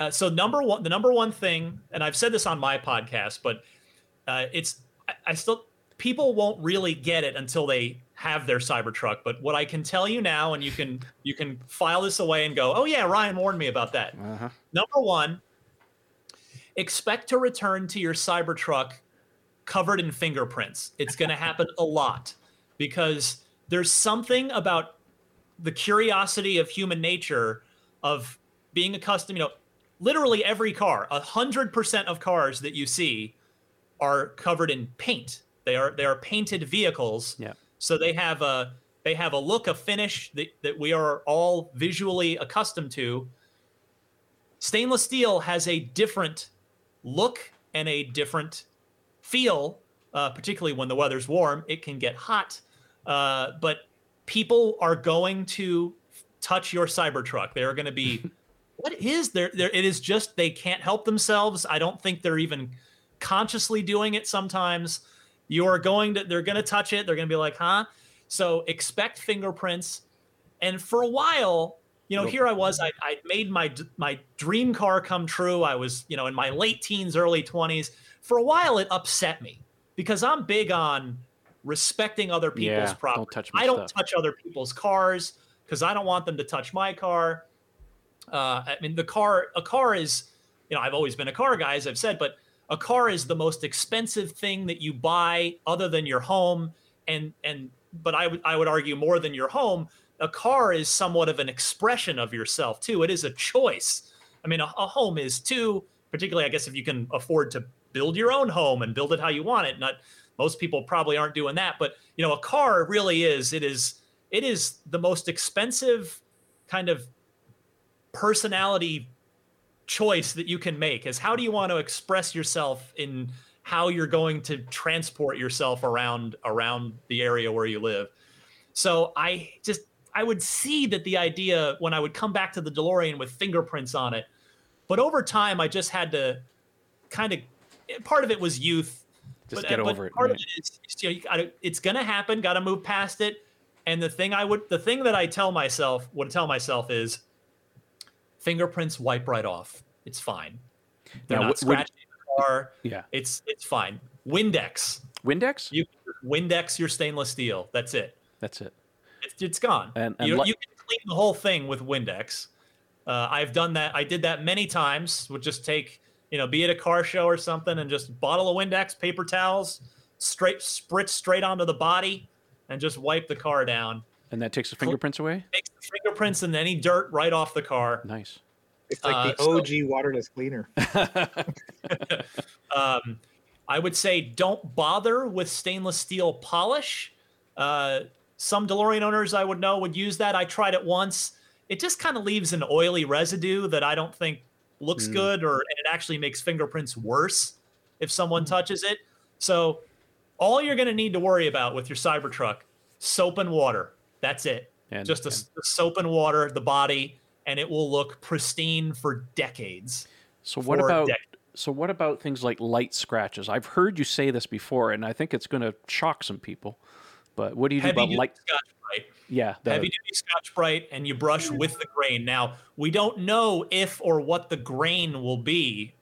D: uh, so number one, the number one thing, and I've said this on my podcast, but uh, it's I, I, still people won't really get it until they have their Cybertruck. But what I can tell you now, and you can you can file this away and go, oh yeah, Ryan warned me about that. Uh-huh. Number one, expect to return to your Cybertruck covered in fingerprints. It's going to happen a lot because there's something about the curiosity of human nature of being accustomed, you know, literally every car, a hundred percent of cars that you see are covered in paint. They are they are painted vehicles.
A: Yeah.
D: So they have a they have a look, a finish that, that we are all visually accustomed to. Stainless steel has a different look and a different feel, uh, particularly when the weather's warm. It can get hot, uh, but people are going to touch your Cybertruck. They are going to be, (laughs) what is there? There, it is just they can't help themselves. I don't think they're even consciously doing it. Sometimes you are going to, they're going to touch it. They're going to be like, huh? So expect fingerprints. And for a while, you know, here I was. I, I made my my dream car come true. I was, you know, in my late teens, early twenties for a while it upset me because I'm big on respecting other people's yeah, property. Don't I don't
A: stuff.
D: touch other people's cars because I don't want them to touch my car. Uh, I mean, the car, a car is, you know, I've always been a car guy, as I've said, but a car is the most expensive thing that you buy other than your home. And, and, but I would, I would argue more than your home. A car is somewhat of an expression of yourself too. It is a choice. I mean, a, a home is too, particularly, I guess, if you can afford to build your own home and build it how you want it. Not most people probably aren't doing that, but you know, a car really is. It is. It is the most expensive kind of personality choice that you can make is how do you want to express yourself in how you're going to transport yourself around around the area where you live so i just i would see that the idea when i would come back to the delorean with fingerprints on it but over time i just had to kind of part of it was youth
A: just
D: but,
A: get
D: but
A: over it
D: part
A: right?
D: of it is you know, you gotta, it's gonna happen gotta move past it and the thing i would the thing that i tell myself would tell myself is fingerprints wipe right off. It's fine. They're
A: Now,
D: not scratching the car.
A: yeah
D: It's it's fine. Windex.
A: windex
D: You Windex your stainless steel. That's it.
A: that's it
D: It's, it's gone.
A: And- and
D: you,
A: li-
D: you can clean the whole thing with Windex. Uh, I've done that. I did that many times. Would just take you know, be at a car show or something, and just bottle of Windex, paper towels, straight spritz straight onto the body, and just wipe the car down.
A: and that takes the fingerprints away
D: Takes the fingerprints and any dirt right off the car.
A: nice
C: It's like
D: Uh,
C: the
D: so-
C: OG waterless cleaner. (laughs)
D: Um, I would say don't bother with stainless steel polish. Uh, some DeLorean owners I would know would use that. I tried it once. It just kind of leaves an oily residue that I don't think looks
A: Mm.
D: good, or and it actually makes fingerprints worse if someone touches it. So all you're going to need to worry about with your Cybertruck, soap and water. That's it.
A: And-
D: just a,
A: and-
D: s- soap and water, the body, and it will look pristine for decades.
A: So what about
D: decades.
A: so what about things like light scratches? I've heard you say this before, and I think it's going to shock some people. But what do you do
D: heavy
A: about light?
D: Scotch
A: Yeah, the-
D: heavy duty Scotch Brite, and you brush with the grain. Now we don't know if or what the grain will be.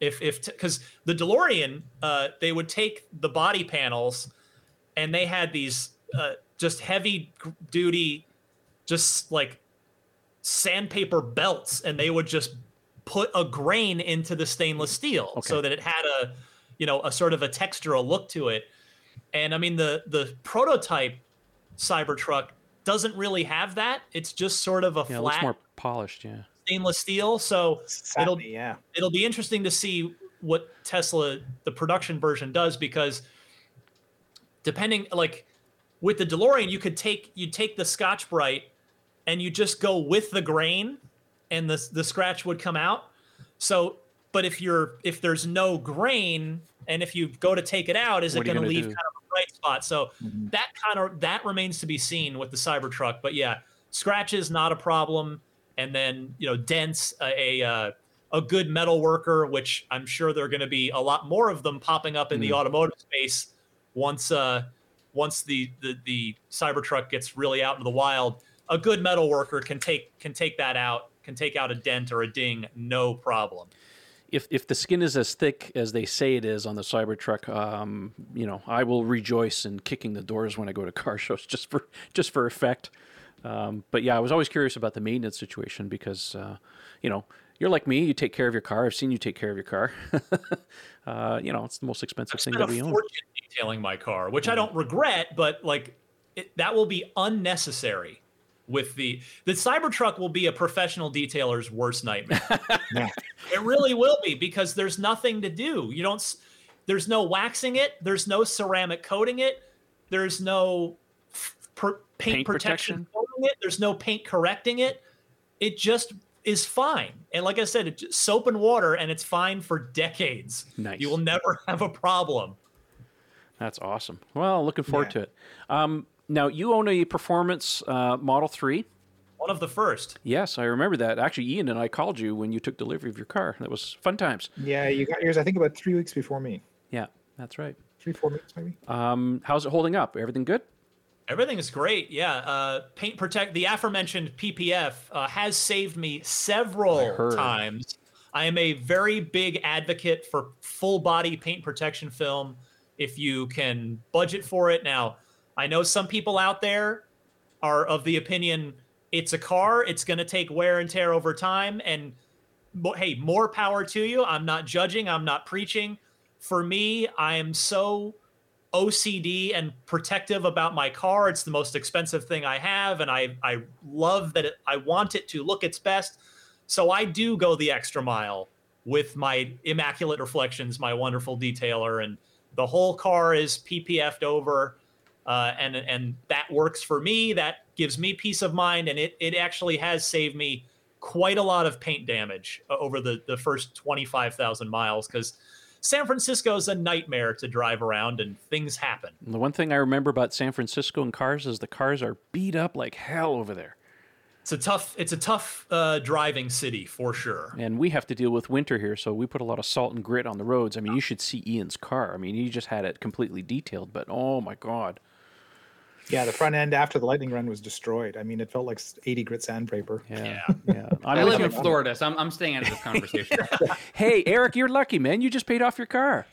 D: If if because the DeLorean, uh, they would take the body panels, and they had these uh, just heavy duty, just like sandpaper belts, and they would just put a grain into the stainless steel so that it had a you know a sort of a textural look to it. And I mean the the prototype Cybertruck doesn't really have that. It's just sort of a
A: yeah, it looks
D: flat
A: more polished. Yeah,
D: stainless steel. So it'll
C: Satiny, yeah.
D: it'll be interesting to see what Tesla the production version does because depending like with the DeLorean you could take you take the Scotch Brite and you just go with the grain and the the scratch would come out. So but if you're if there's no grain and if you go to take it out is
A: What
D: it going to
A: gonna
D: leave
A: do?
D: kind of a bright spot? So
C: Mhm.
D: that kind of that remains to be seen with the Cybertruck. But yeah, scratches not a problem, and then you know dents a a, uh, a good metal worker, which I'm sure there are going to be a lot more of them popping up in the
A: Mm.
D: automotive space once uh once the, the the Cybertruck gets really out into the wild. A good metal worker can take can take that out, can take out a dent or a ding, no problem.
A: If if the skin is as thick as they say it is on the Cybertruck, um, you know, I will rejoice in kicking the doors when I go to car (laughs) shows just for just for effect. Um, but yeah, I was always curious about the maintenance situation because, uh, you know, you're like me. You take care of your car. I've seen you take care of your car. (laughs) uh, you know, it's the most expensive
D: I've
A: thing that we
D: a
A: own.
D: fortune detailing my car, which I don't regret, but like it, that will be unnecessary. With the the Cybertruck will be a professional detailer's worst nightmare. (laughs)
C: Yeah.
D: It really will be because there's nothing to do. You don't. There's no waxing it. There's no ceramic coating it. There's no per, paint,
A: Paint
D: protection
A: protection?
D: it. There's no paint correcting it. It just is fine. And like I said, it's just soap and water, and it's fine for decades.
A: Nice.
D: You will never (laughs) have a problem.
A: That's awesome. Well, looking forward
C: Yeah.
A: to it. Um, now you own a performance uh, Model Three.
D: One of the first.
A: Yes, I remember that. Actually, Ian and I called you when you took delivery of your car. That was fun times.
C: Yeah, you got yours, I think, about three weeks before me.
A: Yeah, that's right.
C: Three, four weeks, maybe.
A: Um, how's it holding up? Everything good?
D: Everything is great. Yeah. Uh, paint protect the aforementioned PPF uh, has saved me several
A: heard.
D: times. I am a very big advocate for full body paint protection film if you can budget for it. Now, I know some people out there are of the opinion it's a car. It's going to take wear and tear over time. And hey, more power to you. I'm not judging. I'm not preaching. For me, I am so OCD and protective about my car. It's the most expensive thing I have, and I I love that it, I want it to look its best. So I do go the extra mile with my immaculate reflections, my wonderful detailer, and the whole car is PPF'd over, uh, and and that works for me. That gives me peace of mind, and it it actually has saved me quite a lot of paint damage uh, over the the first twenty five thousand miles because. San Francisco is a nightmare to drive around and things happen.
A: The one thing I remember about San Francisco and cars is the cars are beat up like hell over there
D: it's a tough it's a tough uh, driving city for sure.
A: And we have to deal with winter here, so we put a lot of salt and grit on the roads. I mean, you should see Ian's car. I mean, he just had it completely detailed, but oh my god.
C: Yeah, the front end after the lightning run was destroyed. I mean, it felt like 80 grit sandpaper.
B: Yeah, yeah. yeah. I live in Florida, so I'm, I'm staying out of this conversation. (laughs)
A: hey, Eric, you're lucky, man. You just paid off your car.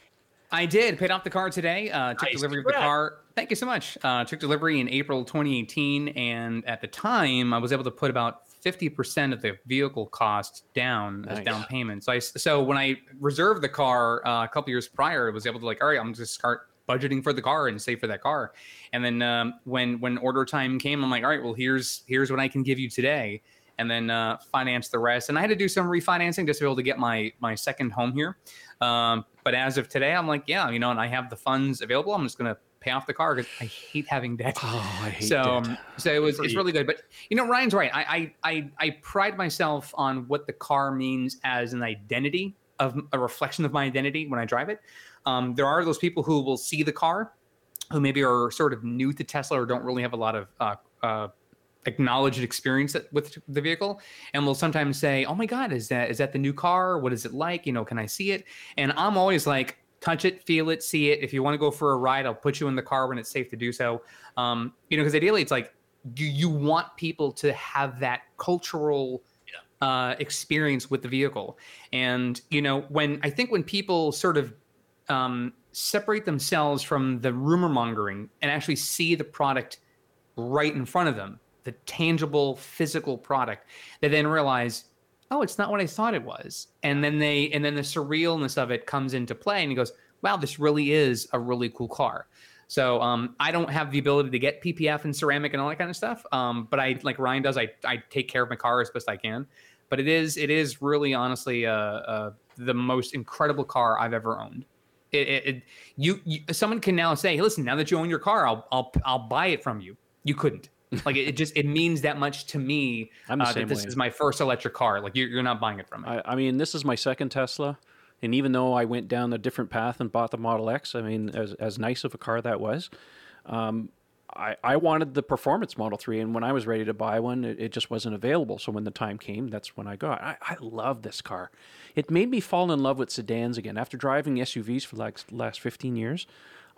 B: I did. Paid off the car today. Uh, took nice. delivery of the car. Thank you so much. Uh, took delivery in April 2018, and at the time, I was able to put about 50% of the vehicle cost down nice. as down payment. So I, so when I reserved the car uh, a couple years prior, I was able to like, all right, I'm just start budgeting for the car and save for that car. And then um, when when order time came, I'm like, all right, well here's here's what I can give you today, and then uh, finance the rest. And I had to do some refinancing just to be able to get my my second home here. Um, but as of today, I'm like, yeah, you know, and I have the funds available. I'm just gonna pay off the car because I hate having debt.
A: Oh, I hate
B: so,
A: debt.
B: Um, so it was it's really good. But you know, Ryan's right. I, I I I pride myself on what the car means as an identity of a reflection of my identity when I drive it. Um, there are those people who will see the car, who maybe are sort of new to Tesla or don't really have a lot of uh, uh, acknowledged experience with the vehicle and will sometimes say oh my god is that is that the new car? What is it like? You know can i see it? And i'm always like touch it feel it see it. If you want to go for a ride i'll put you in the car when it's safe to do so. Um, you know because ideally it's like do you want people to have that cultural uh, experience with the vehicle? And you know when i think when people sort of um, separate themselves from the rumor mongering and actually see the product right in front of them the tangible physical product they then realize oh it's not what i thought it was. And then they and then the surrealness of it comes into play and he goes wow this really is a really cool car. So um, i don't have the ability to get ppf and ceramic and all that kind of stuff um, but i like ryan does I, I take care of my car as best i can. But it is it is really honestly uh, uh, the most incredible car i've ever owned it, it, it you, you, someone can now say hey, listen now that you own your car i'll i'll i'll buy it from you you couldn't like it, just it means that much to me (laughs) uh, that this way. is my first electric car. Like you're, you're not buying it from me.
A: I, I, mean, this is my second Tesla, and even though I went down a different path and bought the Model X, I mean, as as nice of a car that was, um, I I wanted the performance Model Three, and when I was ready to buy one, it, it just wasn't available. So when the time came, that's when I got. I, I love this car. It made me fall in love with sedans again after driving SUVs for like last fifteen years.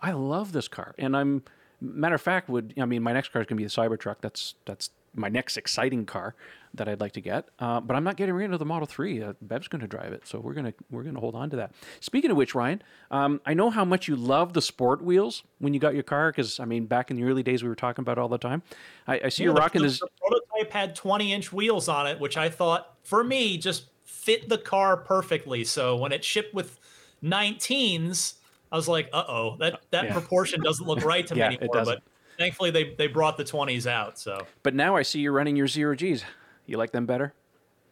A: I love this car, and I'm Matter of fact, would I mean my next car is going to be the Cybertruck. That's that's my next exciting car that I'd like to get. Uh, but I'm not getting rid of the Model Three. Uh, Bev's going to drive it, so we're gonna we're gonna hold on to that. Speaking of which, Ryan, um, I know how much you love the sport wheels when you got your car. Because I mean, back in the early days, we were talking about all the time. I, I see yeah, you're rocking
D: the,
A: this.
D: The prototype had 20 inch wheels on it, which I thought for me just fit the car perfectly. So when it shipped with 19s I was like, uh oh, that that yeah. proportion doesn't look right to (laughs) me yeah, anymore. But thankfully, they they brought the twenties out. So.
A: But now I see you're running your zero Gs. You like them better?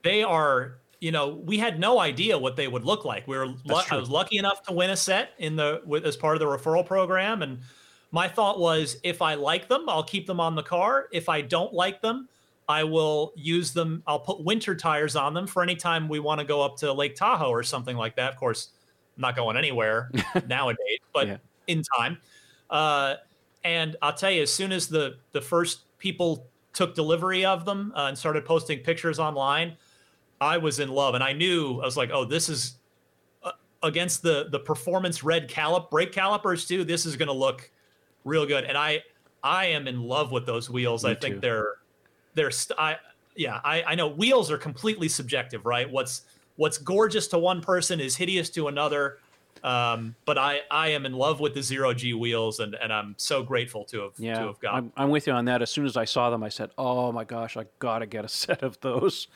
D: They are. You know, we had no idea what they would look like. We were. I was lucky enough to win a set in the with, as part of the referral program, and my thought was, if I like them, I'll keep them on the car. If I don't like them, I will use them. I'll put winter tires on them for any time we want to go up to Lake Tahoe or something like that. Of course, not going anywhere (laughs) nowadays, but yeah. in time. Uh, and I'll tell you, as soon as the the first people took delivery of them uh, and started posting pictures online, I was in love, and I knew I was like, oh, this is uh, against the the performance red calip brake calipers too. This is going to look real good, and I I am in love with those wheels. Me I think too. they're they're st- I yeah I I know wheels are completely subjective, right? What's what's gorgeous to one person is hideous to another. Um, but I, I am in love with the zero G wheels, and, and I'm so grateful to have
A: yeah,
D: to have got.
A: I'm, I'm with you on that. As soon as I saw them, I said, "Oh my gosh, I gotta get a (laughs) set of those."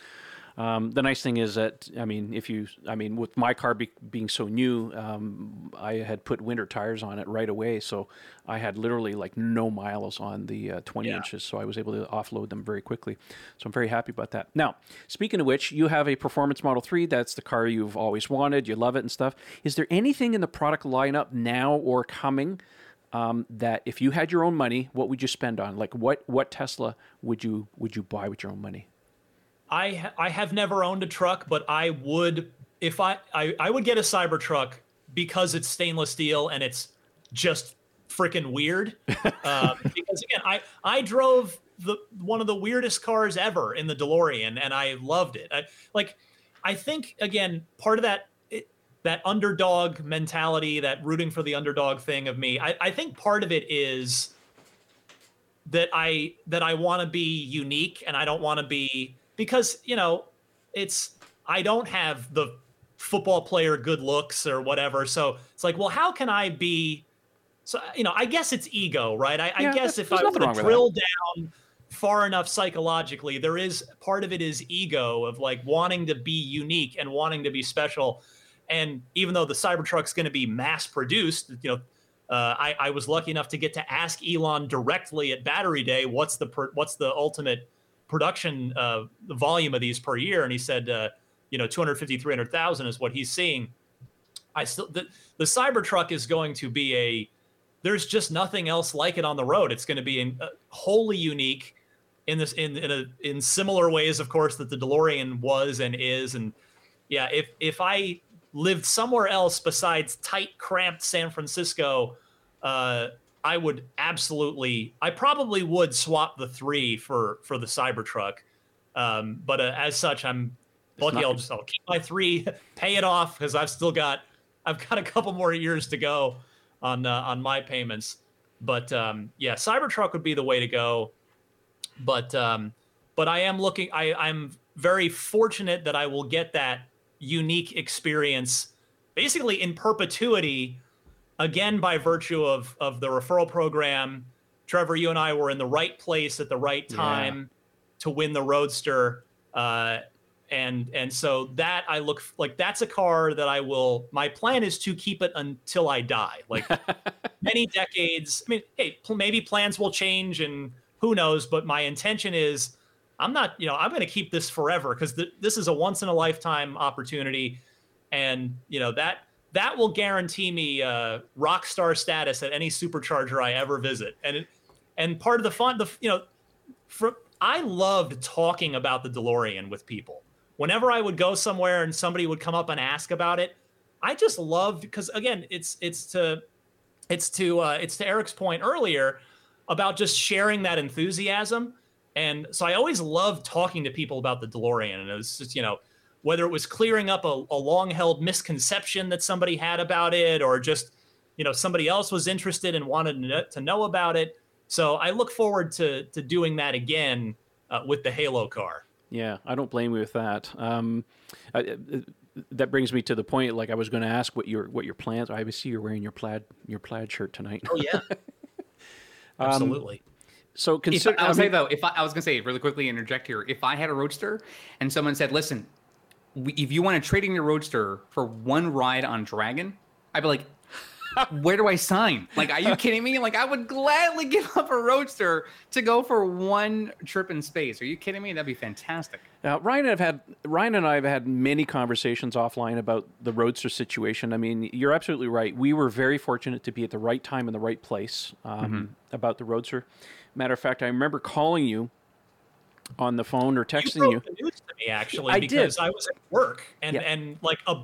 A: Um, the nice thing is that I mean, if you, I mean, with my car be, being so new, um, I had put winter tires on it right away, so I had literally like no miles on the uh, 20 yeah. inches, so I was able to offload them very quickly. So I'm very happy about that. Now, speaking of which, you have a Performance Model 3. That's the car you've always wanted. You love it and stuff. Is there anything in the product lineup now or coming? Um, that if you had your own money, what would you spend on? Like what what Tesla would you would you buy with your own money?
D: I ha- I have never owned a truck, but I would if I, I I would get a Cybertruck because it's stainless steel and it's just freaking weird. (laughs) um, because again, I I drove the one of the weirdest cars ever in the DeLorean, and I loved it. I, like, I think again, part of that it, that underdog mentality, that rooting for the underdog thing of me. I, I think part of it is that I that I want to be unique, and I don't want to be because you know it's I don't have the football player good looks or whatever. So it's like, well, how can I be? So you know, I guess it's ego, right? I, yeah, I guess if I were to drill down far enough psychologically, there is part of it is ego of like wanting to be unique and wanting to be special. And even though the Cybertruck's going to be mass produced, you know, uh, I, I was lucky enough to get to ask Elon directly at Battery Day, what's the per, what's the ultimate production uh, volume of these per year, and he said, uh, you know, 250, 300,000 is what he's seeing. I still the, the Cybertruck is going to be a there's just nothing else like it on the road. It's going to be in, uh, wholly unique in this in in a in similar ways, of course, that the DeLorean was and is. And yeah, if if I lived somewhere else besides tight, cramped San Francisco, uh, I would absolutely, I probably would swap the three for for the Cybertruck. Um, but uh, as such, I'm lucky. I'll just I'll keep my three, (laughs) pay it off because I've still got I've got a couple more years to go on uh, on my payments. But um, yeah, Cybertruck would be the way to go. But um, but I am looking. I I'm very fortunate that I will get that unique experience, basically in perpetuity again by virtue of of the referral program trevor you and i were in the right place at the right time yeah. to win the roadster uh, and and so that i look like that's a car that i will my plan is to keep it until i die like (laughs) many decades i mean hey maybe plans will change and who knows but my intention is i'm not you know i'm going to keep this forever because th- this is a once in a lifetime opportunity and you know that that will guarantee me uh, rock star status at any supercharger I ever visit. And it, and part of the fun, the you know, for I loved talking about the DeLorean with people. Whenever I would go somewhere and somebody would come up and ask about it, I just loved because again, it's it's to it's to uh, it's to Eric's point earlier about just sharing that enthusiasm. And so I always loved talking to people about the DeLorean, and it was just you know whether it was clearing up a, a long held misconception that somebody had about it or just you know somebody else was interested and wanted to know about it. So i look forward to to doing that again uh, with the halo car.
A: Yeah i don't blame you with that. Um, I, uh, that brings me to the point like i was going to ask what your what your plans i see you're wearing your plaid your plaid shirt tonight.
D: Oh yeah. (laughs) Um, absolutely. um,
A: so consider,
B: if, I, will say though, if I, I was gonna say really quickly interject here, if I had a roadster and someone said, "Listen, if you want to trade in your roadster for one ride on Dragon, I'd be like, (laughs) where do I sign? Like, are you (laughs) kidding me? Like, I would gladly give up a roadster to go for one trip in space. Are you kidding me? That'd be fantastic.
A: Now, Ryan, and I've had Ryan and I have had many conversations offline about the roadster situation. I mean, you're absolutely right. We were very fortunate to be at the right time in the right place um, mm-hmm. about the roadster. Matter of fact, I remember calling you on the phone or texting you.
D: you. News to me actually I because did. I was at work and yeah. and like a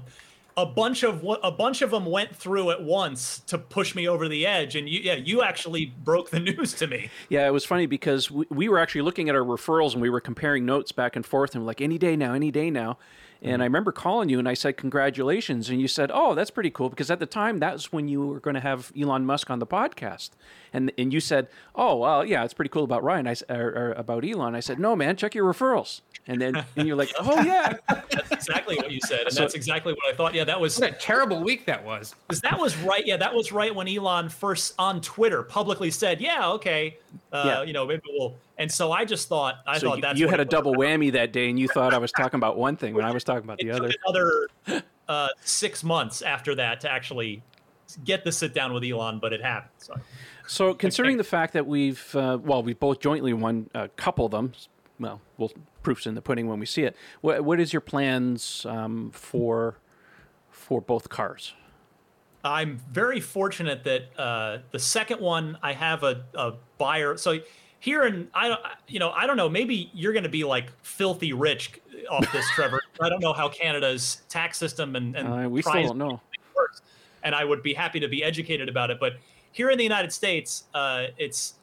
D: a bunch of a bunch of them went through at once to push me over the edge and you yeah you actually broke the (laughs) news to me
A: yeah it was funny because we, we were actually looking at our referrals and we were comparing notes back and forth and like any day now any day now And I remember calling you and I said, Congratulations. And you said, Oh, that's pretty cool. Because at the time, that was when you were going to have Elon Musk on the podcast. And, and you said, Oh, well, yeah, it's pretty cool about Ryan, I, or, or about Elon. I said, No, man, check your referrals. And then and you're like, (laughs) Oh, yeah. (laughs)
D: that's exactly what you said. And so, that's exactly what I thought. Yeah, that was
B: what a terrible week that was.
D: Because that was right. Yeah, that was right when Elon first on Twitter publicly said, Yeah, okay, uh, yeah. you know, maybe we'll and so I just thought I so thought
A: you,
D: that's
A: you had a double whammy that day, and you thought I was talking about one thing when I was talking about the other.
D: Another (laughs) uh, six months after that to actually get the sit down with Elon, but it happened. So,
A: so considering the fact that we've uh, well, we both jointly won a couple of them. Well, we'll proofs in the pudding when we see it. What, what is your plans um, for for both cars?
D: I'm very fortunate that uh, the second one I have a, a buyer. So here in I don't you know I don't know maybe you're going to be like filthy rich off this (laughs) Trevor. I don't know how Canada's tax system and, and
A: uh, we still don't know.
D: works and I would be happy to be educated about it but here in the United States uh, it's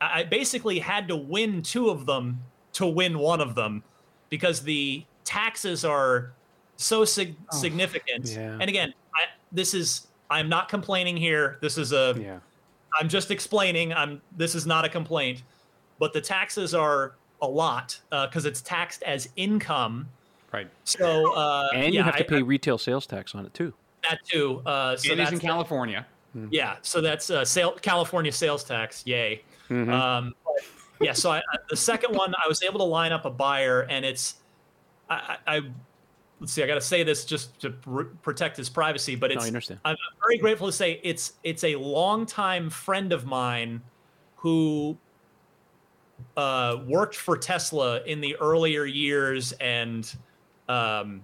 D: I basically had to win two of them to win one of them because the taxes are so sig- oh, significant. yeah. and again I, this is I'm not complaining here. This is a yeah. I'm just explaining. I'm this is not a complaint but the taxes are a lot because uh, it's taxed as income.
A: Right.
D: So uh,
A: and you yeah, have to I, pay retail sales tax on it too.
D: That too. Uh, so
B: it is in California.
D: The, yeah. So that's uh, sale, California sales tax. Yay. Mm-hmm. Um, yeah. So I, the second one, I was able to line up a buyer, and it's I, I let's see, I got to say this just to pr- protect his privacy, but it's,
A: no,
D: I'm very grateful to say it's, it's a longtime friend of mine who uh, worked for Tesla in the earlier years, and um,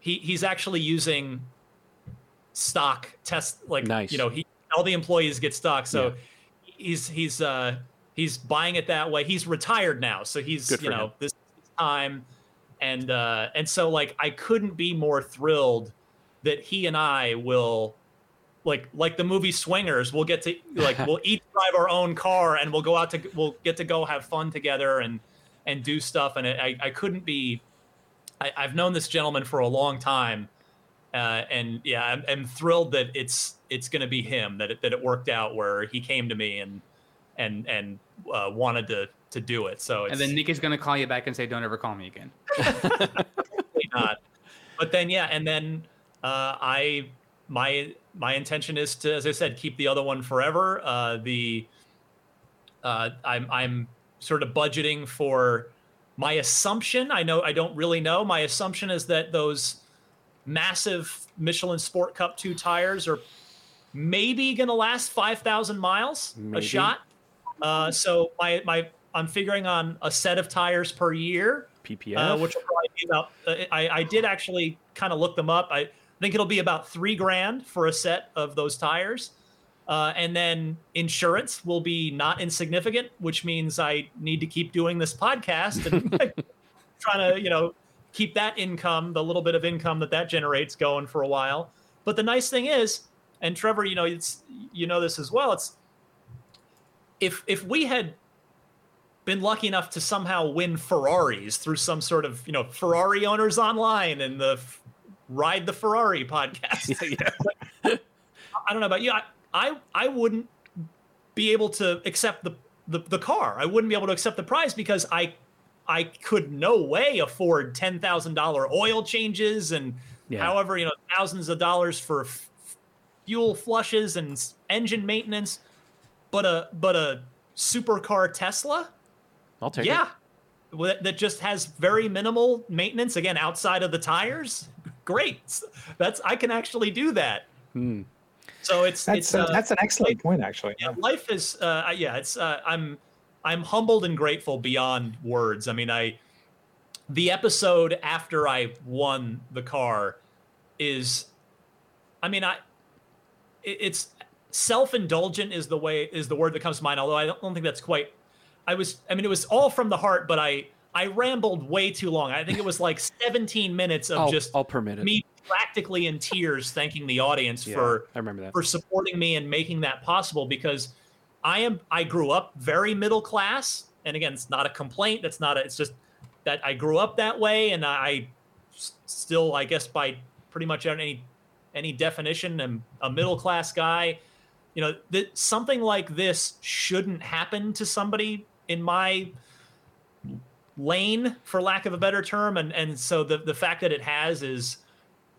D: he he's actually using stock test like
A: nice.
D: you know he all the employees get stock, so yeah. he's he's uh, he's buying it that way. He's retired now, so he's you know him. this time, and uh, and so like I couldn't be more thrilled that he and I will like like the movie Swingers, we'll get to (laughs) like we'll each drive our own car and we'll go out to we'll get to go have fun together and and do stuff. And I I couldn't be. I, have known this gentleman for a long time, uh, and yeah, I'm, I'm, thrilled that it's it's going to be him that it, that it worked out where he came to me and and and uh, wanted to to do it. So
B: and then Nick is going to call you back and say, "Don't ever call me again." (laughs)
D: not. But then yeah, and then uh, I my my intention is to, as I said, keep the other one forever. Uh, the uh, I'm I'm sort of budgeting for my assumption. I know I don't really know. My assumption is that those massive Michelin Sport Cup two tires are maybe going to last five thousand miles maybe. a shot. Uh, so my my I'm figuring on a set of tires per year.
A: PPF,
D: uh, which will probably be about. Uh, I I did actually kind of look them up. I think it'll be about three grand for a set of those tires. Uh, and then insurance will be not insignificant, which means I need to keep doing this podcast and (laughs) (laughs) trying to, you know, keep that income, the little bit of income that that generates going for a while. But the nice thing is, and Trevor, you know, it's you know this as well. It's if if we had been lucky enough to somehow win Ferraris through some sort of you know Ferrari owners online and the ride the Ferrari podcast. (laughs) Yeah. I don't know about you. I, I, I wouldn't be able to accept the, the, the car. I wouldn't be able to accept the prize because I I could no way afford ten thousand dollar oil changes and yeah. however you know thousands of dollars for f- fuel flushes and engine maintenance. But a but a supercar Tesla,
A: I'll take it.
D: yeah, it. that just has very minimal maintenance again outside of the tires great. That's I can actually do that.
A: Hmm.
D: So it's
C: that's
D: it's,
C: a, uh, that's an excellent life, point actually.
D: Yeah, life is uh, yeah. It's uh, I'm I'm humbled and grateful beyond words. I mean, I the episode after I won the car is, I mean, I it, it's self-indulgent is the way is the word that comes to mind. Although I don't, don't think that's quite. I was I mean, it was all from the heart, but I I rambled way too long. I think it was like (laughs) 17 minutes of
A: I'll,
D: just
A: I'll permit it.
D: me practically in tears thanking the audience
A: yeah,
D: for
A: I remember that.
D: for supporting me and making that possible because I am I grew up very middle class and again it's not a complaint that's not a, it's just that I grew up that way and I still, I guess, by pretty much any any definition, am a middle class guy. You know that something like this shouldn't happen to somebody in my lane, for lack of a better term. And and so the the fact that it has is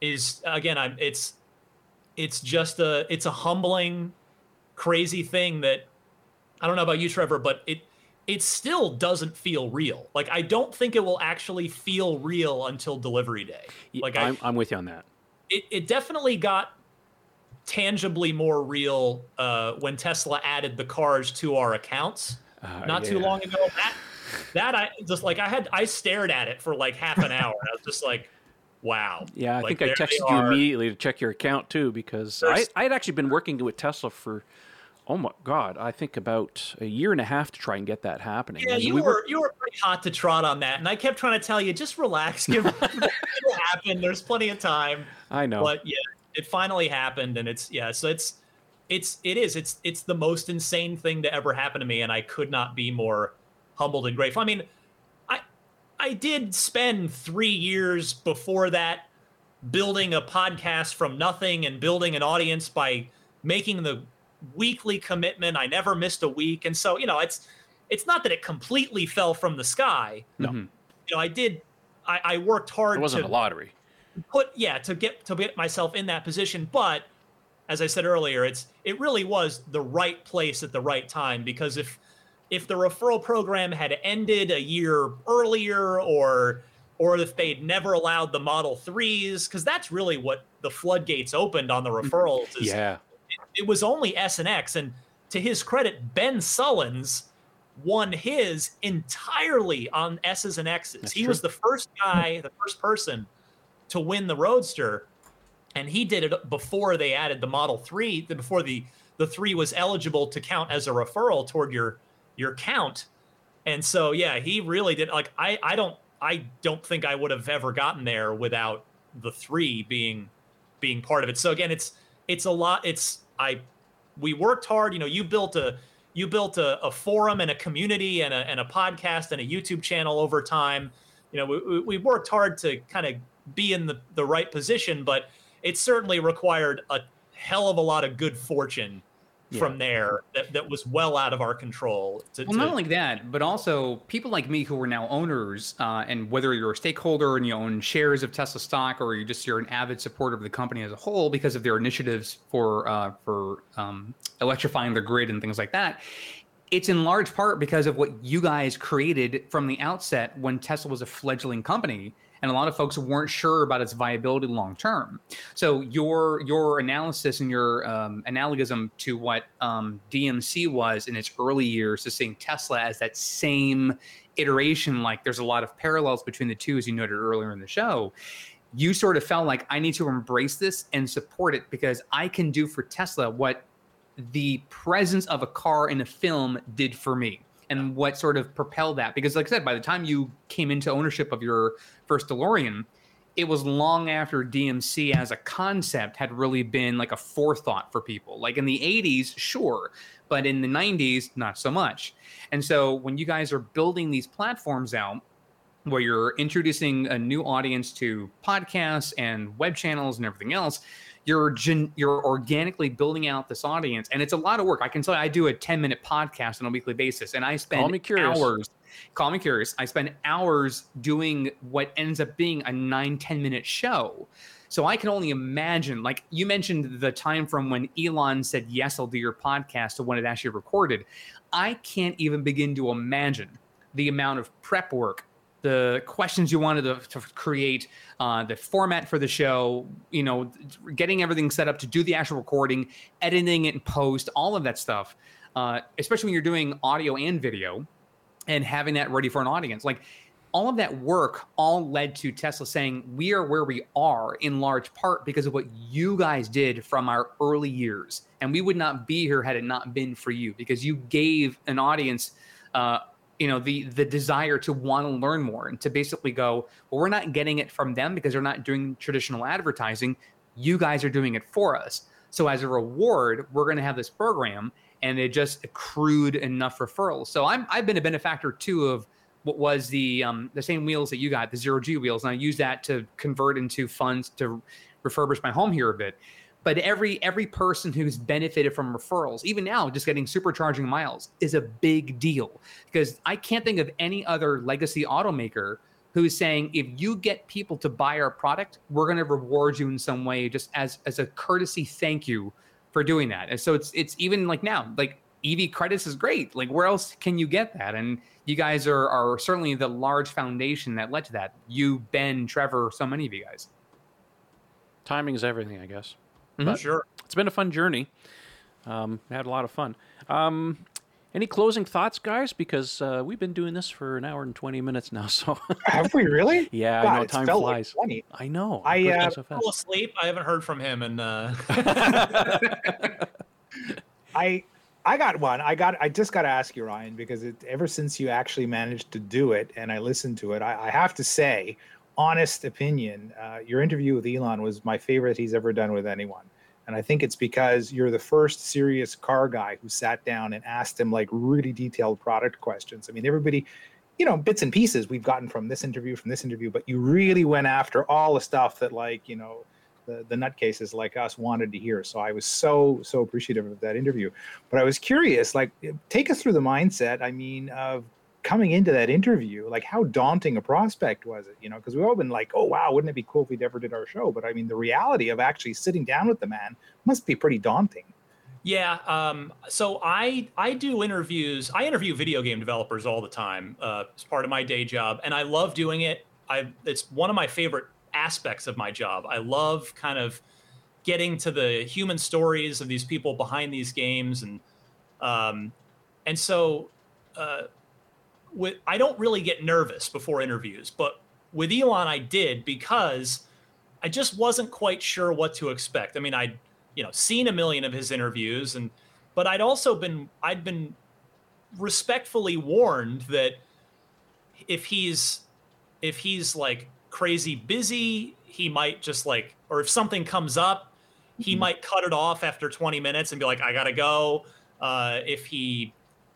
D: is again, I'm it's it's just a it's a humbling, crazy thing that I don't know about you, Trevor, but it it still doesn't feel real. Like I don't think it will actually feel real until delivery day. Like
A: I'm, I, am with you on that.
D: It it definitely got tangibly more real uh, when Tesla added the cars to our accounts uh, not yeah. too long ago. That that I just like I had I stared at it for like half an hour. I was just like, wow.
A: Yeah, I
D: like,
A: think I texted you immediately to check your account too because I I had actually been working with Tesla for oh my god, I think about a year and a half to try and get that happening.
D: Yeah, you we were, were, you were pretty hot to trot on that, and I kept trying to tell you just relax, give it (laughs) happen. There's plenty of time.
A: I know,
D: but yeah, it finally happened, and it's yeah, so it's it's it is it's it's the most insane thing to ever happen to me, and I could not be more humbled and grateful. I mean, I I did spend three years before that building a podcast from nothing and building an audience by making the weekly commitment. I never missed a week, and so you know, it's it's not that it completely fell from the sky.
A: No, mm-hmm.
D: you know, I did. I, I worked hard.
A: It wasn't
D: to
A: a lottery.
D: Put yeah to get to get myself in that position, but as I said earlier, it's it really was the right place at the right time because if if the referral program had ended a year earlier or or if they'd never allowed the model 3s because that's really what the floodgates opened on the mm-hmm. referrals
A: is yeah
D: it, it was only s and x and to his credit ben sullins won his entirely on s's and x's that's he true. was the first guy the first person to win the roadster and he did it before they added the model 3 before the the 3 was eligible to count as a referral toward your your count. And so yeah, he really did like I I don't I don't think I would have ever gotten there without the 3 being being part of it. So again, it's it's a lot it's I we worked hard, you know, you built a you built a, a forum and a community and a, and a podcast and a YouTube channel over time. You know, we, we worked hard to kind of be in the, the right position, but it certainly required a hell of a lot of good fortune yeah. from there that, that was well out of our control.
B: To, well, to... not only that, but also people like me who are now owners, uh, and whether you're a stakeholder and you own shares of Tesla stock, or you just you're an avid supporter of the company as a whole because of their initiatives for uh, for um, electrifying the grid and things like that. It's in large part because of what you guys created from the outset when Tesla was a fledgling company and a lot of folks weren't sure about its viability long term. So your your analysis and your um, analogism to what um, DMC was in its early years to seeing Tesla as that same iteration, like there's a lot of parallels between the two, as you noted earlier in the show. You sort of felt like I need to embrace this and support it because I can do for Tesla what the presence of a car in a film did for me and what sort of propelled that. Because like i said by the time you came into ownership of your first delorean it was long after dmc as a concept had really been like a forethought for people. Like in the 80s sure but in the 90s not so much. And so when you guys are building these platforms out where you're introducing a new audience to podcasts and web channels and everything else you're gen- you're organically building out this audience and it's a lot of work. I can tell you i do a 10 minute podcast on a weekly basis and i spend hours call me curious. I spend hours doing what ends up being a 9 10 minute show. So i can only imagine like you mentioned the time from when elon said yes i'll do your podcast to when it actually recorded. I can't even begin to imagine the amount of prep work the questions you wanted to, to create, uh, the format for the show, you know, getting everything set up to do the actual recording, editing it in post, all of that stuff. Uh, especially when you're doing audio and video, and having that ready for an audience. Like all of that work all led to Tesla saying we are where we are in large part because of what you guys did from our early years, and we would not be here had it not been for you because you gave an audience. Uh, you know the the desire to want to learn more and to basically go well we're not getting it from them because they're not doing traditional advertising. You guys are doing it for us. So as a reward we're going to have this program and it just accrued enough referrals. So i'm i've been a benefactor too of what was the um, the same wheels that you got, the zero G wheels, and I use that to convert into funds to refurbish my home here a bit. But every every person who's benefited from referrals, even now, just getting supercharging miles is a big deal because I can't think of any other legacy automaker who's saying if you get people to buy our product, we're going to reward you in some way, just as as a courtesy thank you for doing that. And so it's it's even like now, like EV credits is great. Like where else can you get that? And you guys are are certainly the large foundation that led to that. You, Ben, Trevor, so many of you guys.
A: Timing is everything, I guess.
D: Mm-hmm. Sure.
A: It's been a fun journey. Um, had a lot of fun. Um, any closing thoughts, guys? Because uh, we've been doing this for an hour and twenty minutes now. (laughs) So
C: have we really?
A: yeah, God, I know time flies. Like I know.
C: I uh,
D: so fell asleep. I haven't heard from him, and uh... (laughs) (laughs)
C: I I got one. I got. I just got to ask you, Ryan, because it, ever since you actually managed to do it, and I listened to it, I, I have to say, honest opinion, uh, your interview with Elon was my favorite he's ever done with anyone. And I think it's because you're the first serious car guy who sat down and asked him like really detailed product questions. I mean, everybody, you know, bits and pieces we've gotten from this interview, from this interview, but you really went after all the stuff that like, you know, the, the nutcases like us wanted to hear. So I was so, so appreciative of that interview. But I was curious, like, take us through the mindset, I mean, of coming into that interview, like how daunting a prospect was it? You know, because we've all been like, oh wow, wouldn't it be cool if we ever did our show? But I mean, the reality of actually sitting down with the man must be pretty daunting.
D: Yeah. Um, so I I do interviews. I interview video game developers all the time uh, as part of my day job, and I love doing it. I it's one of my favorite aspects of my job. I love kind of getting to the human stories of these people behind these games, and um, and so. Uh, with I don't really get nervous before interviews, but with Elon I did because I just wasn't quite sure what to expect. I mean, I'd you know seen a million of his interviews, and but I'd also been I'd been respectfully warned that if he's if he's like crazy busy, he might just like or if something comes up, he mm-hmm. might cut it off after 20 minutes and be like, I gotta go. Uh, if he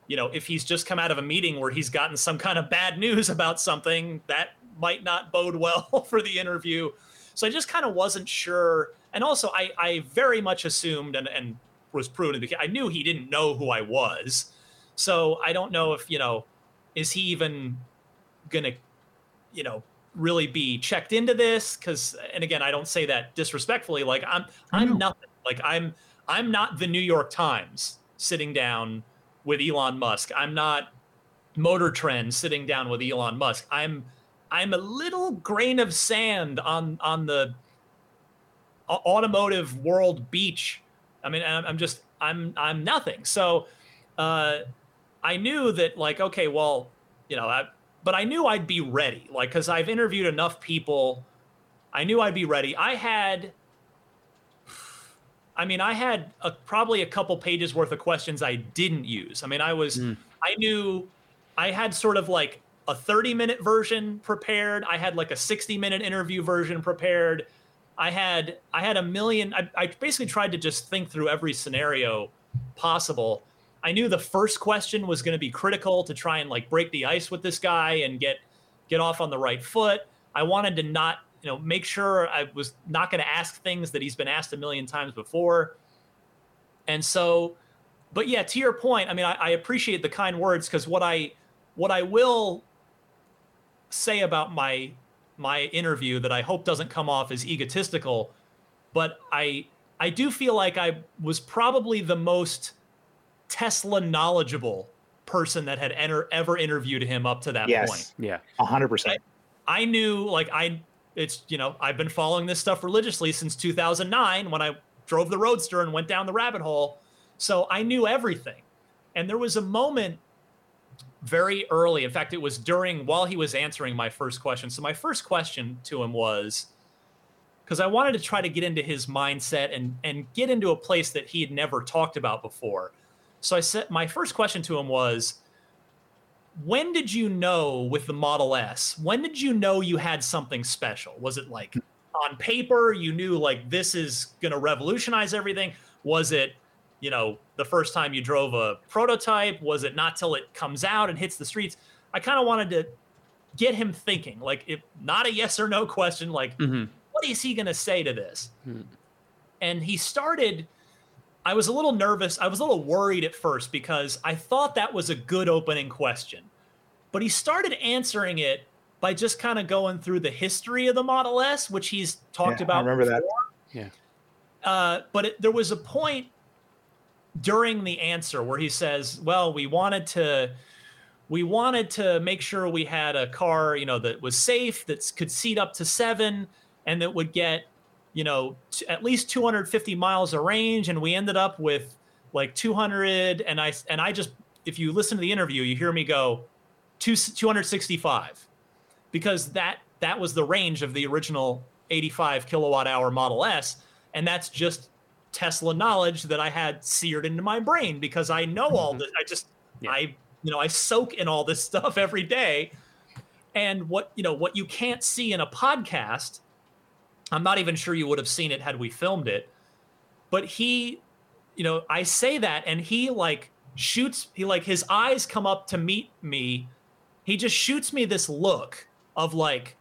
D: you know, if he's just come out of a meeting where he's gotten some kind of bad news about something, that might not bode well (laughs) for the interview. So I just kind of wasn't sure. And also, I, I very much assumed and, and was proven because I knew he didn't know who I was. So I don't know if, you know, is he even going to, you know, really be checked into this? Because, and again, I don't say that disrespectfully. Like I'm, I'm nothing. Like I'm, I'm not the New York Times sitting down with Elon Musk. I'm not Motor Trend sitting down with Elon Musk. I'm I'm a little grain of sand on on the automotive world beach. I mean, I'm, just I'm I'm nothing. So uh, I knew that like okay, well, you know, I, but I knew I'd be ready. Like because I've interviewed enough people, I knew I'd be ready. I had I mean, I had a, probably a couple pages worth of questions I didn't use. I mean, I was, mm. I knew I had sort of like a 30 minute version prepared. I had like a 60 minute interview version prepared. I had, I had a million, I, I basically tried to just think through every scenario possible. I knew the first question was going to be critical to try and like break the ice with this guy and get, get off on the right foot. I wanted to not you know, make sure I was not going to ask things that he's been asked a million times before. And so, but yeah, to your point, I mean, I, I appreciate the kind words because what I, what I will say about my my interview that I hope doesn't come off as egotistical, but I I do feel like I was probably the most Tesla knowledgeable person that had enter, ever interviewed him up to that
C: yes.
D: point.
A: Yeah,
C: hundred percent.
D: I knew like I it's you know I've been following this stuff religiously since 2009 when I drove the Roadster and went down the rabbit hole. So I knew everything. And there was a moment very early. In fact, it was during while he was answering my first question. So my first question to him was because I wanted to try to get into his mindset and and get into a place that he had never talked about before. So I said my first question to him was when did you know with the Model S? When did you know you had something special? Was it like on paper you knew like this is going to revolutionize everything? Was it you know, the first time you drove a prototype? Was it not till it comes out and hits the streets? I kind of wanted to get him thinking, like, if not a yes or no question, like, mm-hmm. what is he going to say to this? Mm-hmm. And he started. I was a little nervous. I was a little worried at first because I thought that was a good opening question. But he started answering it by just kind of going through the history of the Model S, which he's talked
C: yeah,
D: about.
C: I remember before.
A: that. Yeah.
D: Uh, but it, there was a point during the answer where he says, "Well, we wanted to." We wanted to make sure we had a car, you know, that was safe, that could seat up to seven, and that would get, you know, t- at least 250 miles of range. And we ended up with like 200. And I and I just, if you listen to the interview, you hear me go, two, 265 because that that was the range of the original 85 kilowatt hour Model S, and that's just Tesla knowledge that I had seared into my brain because I know all mm-hmm. this. I just yeah. I you know I soak in all this (laughs) stuff every day, and what you know what you can't see in a podcast. I'm not even sure you would have seen it had we filmed it, but he, you know, I say that and he like shoots. He like his eyes come up to meet me. He just shoots me this look of like,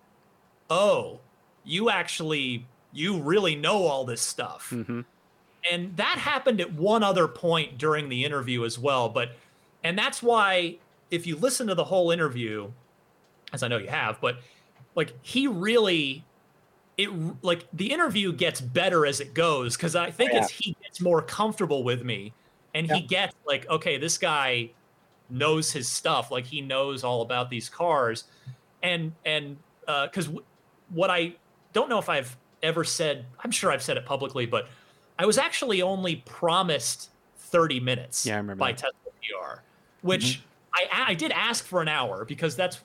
D: oh, you actually you really know all this stuff. Mm-hmm. And that happened at one other point during the interview as well. But and that's why if you listen to the whole interview, as I know you have, but like he really it like the interview gets better as it goes because I think oh, yeah. as he gets more comfortable with me and yeah. he gets like, okay, this guy knows his stuff, like he knows all about these cars and and because uh, w- what I don't know if I've ever said, I'm sure I've said it publicly, but I was actually only promised 30 minutes
A: yeah, I remember
D: by Tesla PR, which mm-hmm. I I did ask for an hour because that's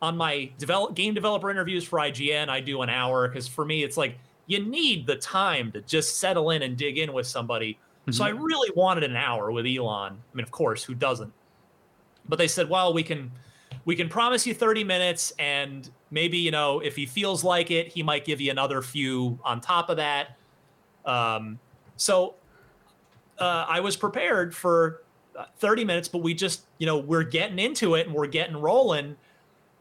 D: on my develop game developer interviews for IGN. I do an hour because for me it's like you need the time to just settle in and dig in with somebody. Mm-hmm. So I really wanted an hour with Elon. I mean, of course, who doesn't? But they said, well, we can we can promise you 30 minutes and maybe you know if he feels like it he might give you another few on top of that. Um, so uh, i was prepared for uh, 30 minutes but we just you know we're getting into it and we're getting rolling.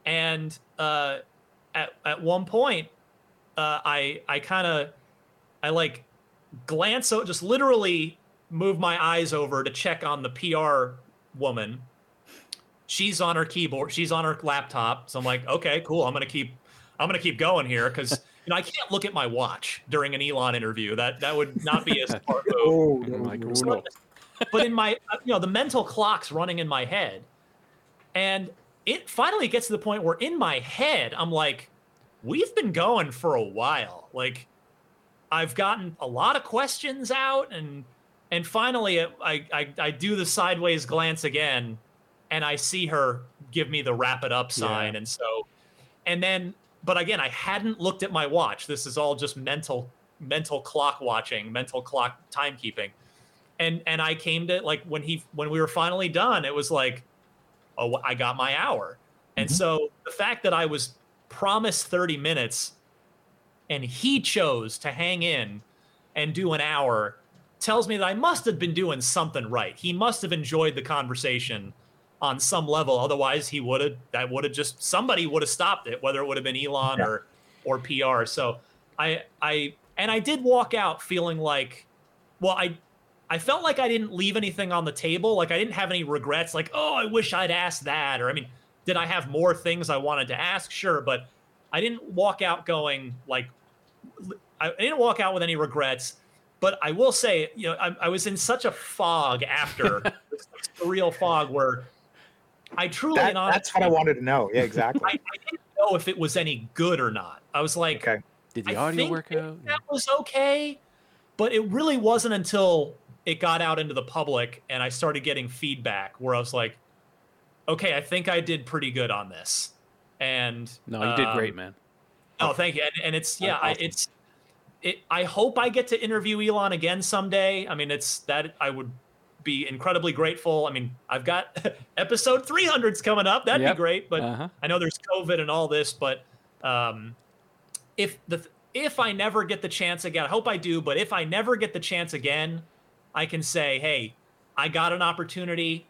D: And uh, at, at one point uh, i i kind of i like glance so just literally move my eyes over to check on the pr woman she's on her keyboard, she's on her laptop. So I'm like, okay, cool. I'm gonna keep I'm gonna keep going here because you know I can't look at my watch during an Elon interview. That that would not be a (laughs) smart move. oh, like, oh, oh no. Oh. But in my you know the mental clock's running in my head, and it finally gets to the point where in my head I'm like, we've been going for a while. Like I've gotten a lot of questions out and and finally I, I, I do the sideways glance again and I see her give me the wrap it up sign. Yeah. And so, and then, but again, I hadn't looked at my watch. This is all just mental, mental clock watching, mental clock timekeeping. And, and I came to like when he, when we were finally done, it was like, oh, I got my hour. And mm-hmm. so the fact that I was promised 30 minutes and he chose to hang in and do an hour tells me that I must have been doing something right. He must have enjoyed the conversation on some level. Otherwise, he would have that would have just somebody would have stopped it, whether it would have been Elon yeah. or or PR. So I I and I did walk out feeling like, well, I I felt like I didn't leave anything on the table. Like I didn't have any regrets. Like oh, I wish I'd asked that. Or I mean, did I have more things I wanted to ask? Sure, but I didn't walk out going like I didn't walk out with any regrets. But I will say, you know, I, I was in such a fog after, (laughs) a real fog where I truly
C: that, that's what I wanted to know. Yeah, exactly. I,
D: I, didn't know if it was any good or not. I was like,
C: okay.
A: did the audio work out?
D: That was okay, but it really wasn't until it got out into the public and I started getting feedback where I was like, okay, I think I did pretty good on this. And
A: no, you um, did great, man.
D: Oh, thank you. And, and it's yeah, I, it's it. I hope I get to interview Elon again someday. I mean, it's that I would be incredibly grateful. I mean, I've got (laughs) episode 300s coming up. That'd yep. be great. But uh-huh. I know there's COVID and all this. But um, if the if I never get the chance again, I hope I do. But if I never get the chance again, I can say, hey, I got an opportunity,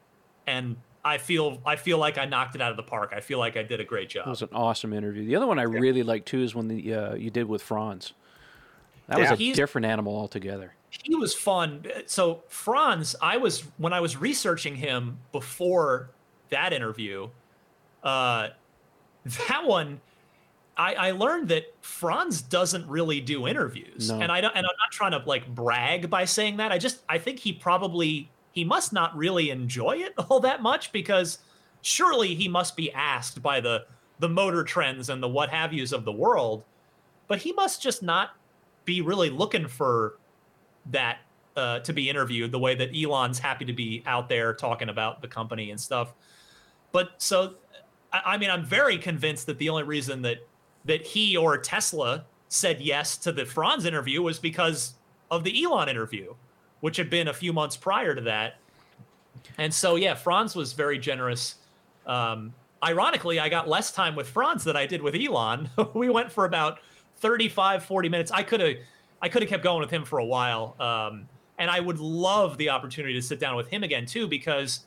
D: and I feel I feel like I knocked it out of the park. I feel like I did a great job.
A: It was an awesome interview. The other one I yeah. really liked too is when the uh, you did with Franz. That yeah. was a He's, different animal altogether.
D: He was fun. So Franz, I was when I was researching him before that interview. Uh, that one, I, I learned that Franz doesn't really do interviews, no. and I don't, and I'm not trying to like brag by saying that. I just I think he probably he must not really enjoy it (laughs) all that much because surely he must be asked by the the motor trends and the what have yous of the world, but he must just not be really looking for that uh, to be interviewed the way that Elon's happy to be out there talking about the company and stuff. But so, I, I mean, I'm very convinced that the only reason that that he or Tesla said yes to the Franz interview was because of the Elon interview, which had been a few months prior to that. And so, yeah, Franz was very generous. Um, ironically, I got less time with Franz than I did with Elon. (laughs) we went for about 35, 40 minutes. I could have, I could have kept going with him for a while. Um, and I would love the opportunity to sit down with him again too, because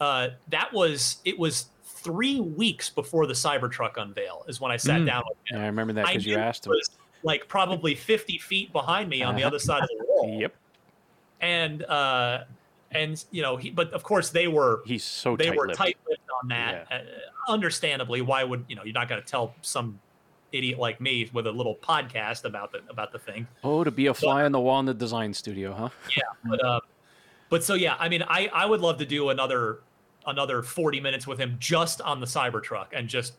D: uh, that was it was three weeks before the Cybertruck unveil is when I sat mm. down with
A: him. Yeah, I remember that because you asked him.
D: Like probably 50 feet behind me on the other side of the wall.
A: Yep.
D: And uh, and you know, he, but of course they were.
A: He's so
D: they
A: tight-lipped.
D: were tight-lipped on that. Yeah. Uh, understandably, why would you know? You're not going to tell some idiot like me with a little podcast about the about the thing.
A: Oh, to be a fly but, on the wall in the design studio, huh?
D: Yeah, but uh, but so yeah, I mean, I I would love to do another another 40 minutes with him just on the Cybertruck and just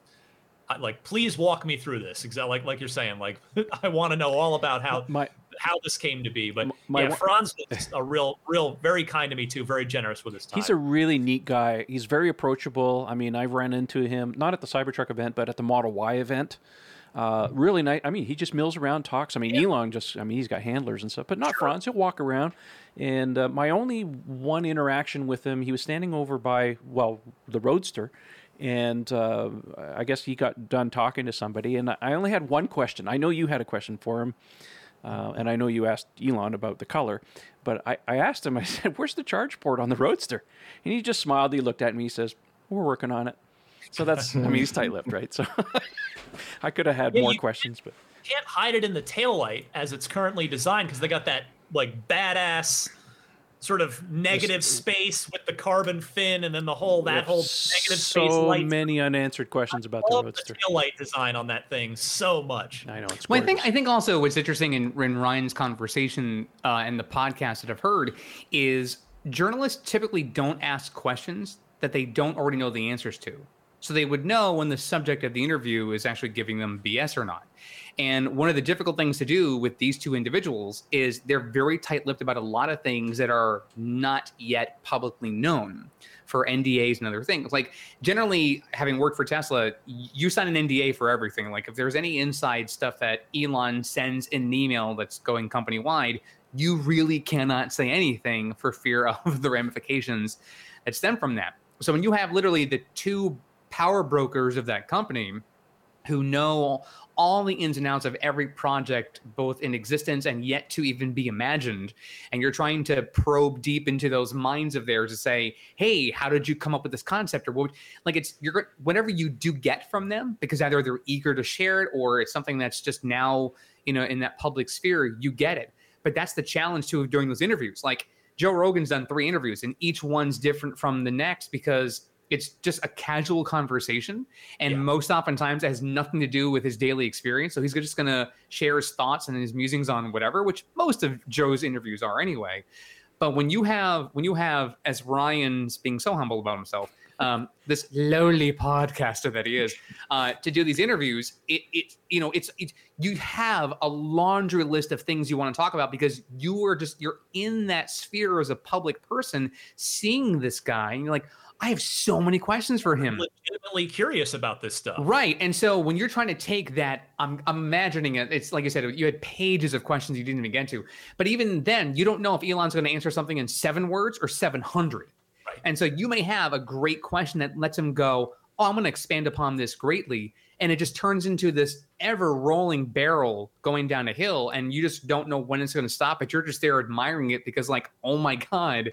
D: like please walk me through this exactly like like you're saying like (laughs) I want to know all about how my how this came to be but my, yeah Franz (laughs) was a real real very kind to me too very generous with his time
A: he's a really neat guy he's very approachable I mean I've ran into him not at the Cybertruck event but at the Model Y event uh, really nice. I mean, he just mills around, talks. I mean, yeah. Elon just, I mean, he's got handlers and stuff, but not sure. Franz. He'll walk around. And uh, my only one interaction with him, he was standing over by, well, the Roadster. And uh, I guess he got done talking to somebody. And I only had one question. I know you had a question for him. Uh, and I know you asked Elon about the color, but I, I asked him, (laughs) I said, Where's the charge port on the Roadster? And he just smiled. He looked at me. He says, We're working on it. So that's, I mean, he's tight lipped, right? So (laughs) I could have had yeah, more questions, but
D: can't hide it in the tail light as it's currently designed because they got that like badass sort of negative There's, space with the carbon fin and then the whole that whole negative
A: so
D: space
A: so many unanswered questions
D: I
A: about the roadster.
D: the tail light design on that thing so much.
A: I know it's
B: well i think i think also what's interesting in, in ryan's conversation uh, and the podcast that i've heard is journalists typically don't ask questions that they don't already know the answers to so they would know when the subject of the interview is actually giving them BS or not. And one of the difficult things to do with these two individuals is they're very tight lipped about a lot of things that are not yet publicly known for NDAs and other things. Like generally, having worked for Tesla, you sign an NDA for everything. Like if there's any inside stuff that Elon sends in an email that's going company wide, you really cannot say anything for fear (laughs) of the ramifications that stem from that. So when you have literally the two power brokers of that company who know all the ins and outs of every project, both in existence and yet to even be imagined. And you're trying to probe deep into those minds of theirs to say, hey, how did you come up with this concept? Or what, like it's, you're, whatever you do get from them, because either they're eager to share it or it's something that's just now, you know, in that public sphere, you get it. But that's the challenge too of doing those interviews. Like Joe Rogan's done three interviews and each one's different from the next because it's just a casual conversation and yeah. most oftentimes it has nothing to do with his daily experience so he's just going to share his thoughts and his musings on whatever which most of joe's interviews are anyway but when you have when you have as ryan's being so humble about himself um, this lowly podcaster that he is uh, to do these interviews it, it you know it's it, you have a laundry list of things you want to talk about because you are just you're in that sphere as a public person seeing this guy and you're like I have so many questions for him.
D: I'm legitimately curious about this stuff.
B: Right. And so when you're trying to take that, I'm, I'm imagining it. It's like I said, you had pages of questions you didn't even get to. But even then, you don't know if Elon's going to answer something in seven words or 700. Right. And so you may have a great question that lets him go, oh, I'm going to expand upon this greatly. and it just turns into this ever rolling barrel going down a hill and you just don't know when it's going to stop but you're just there admiring it because like oh my god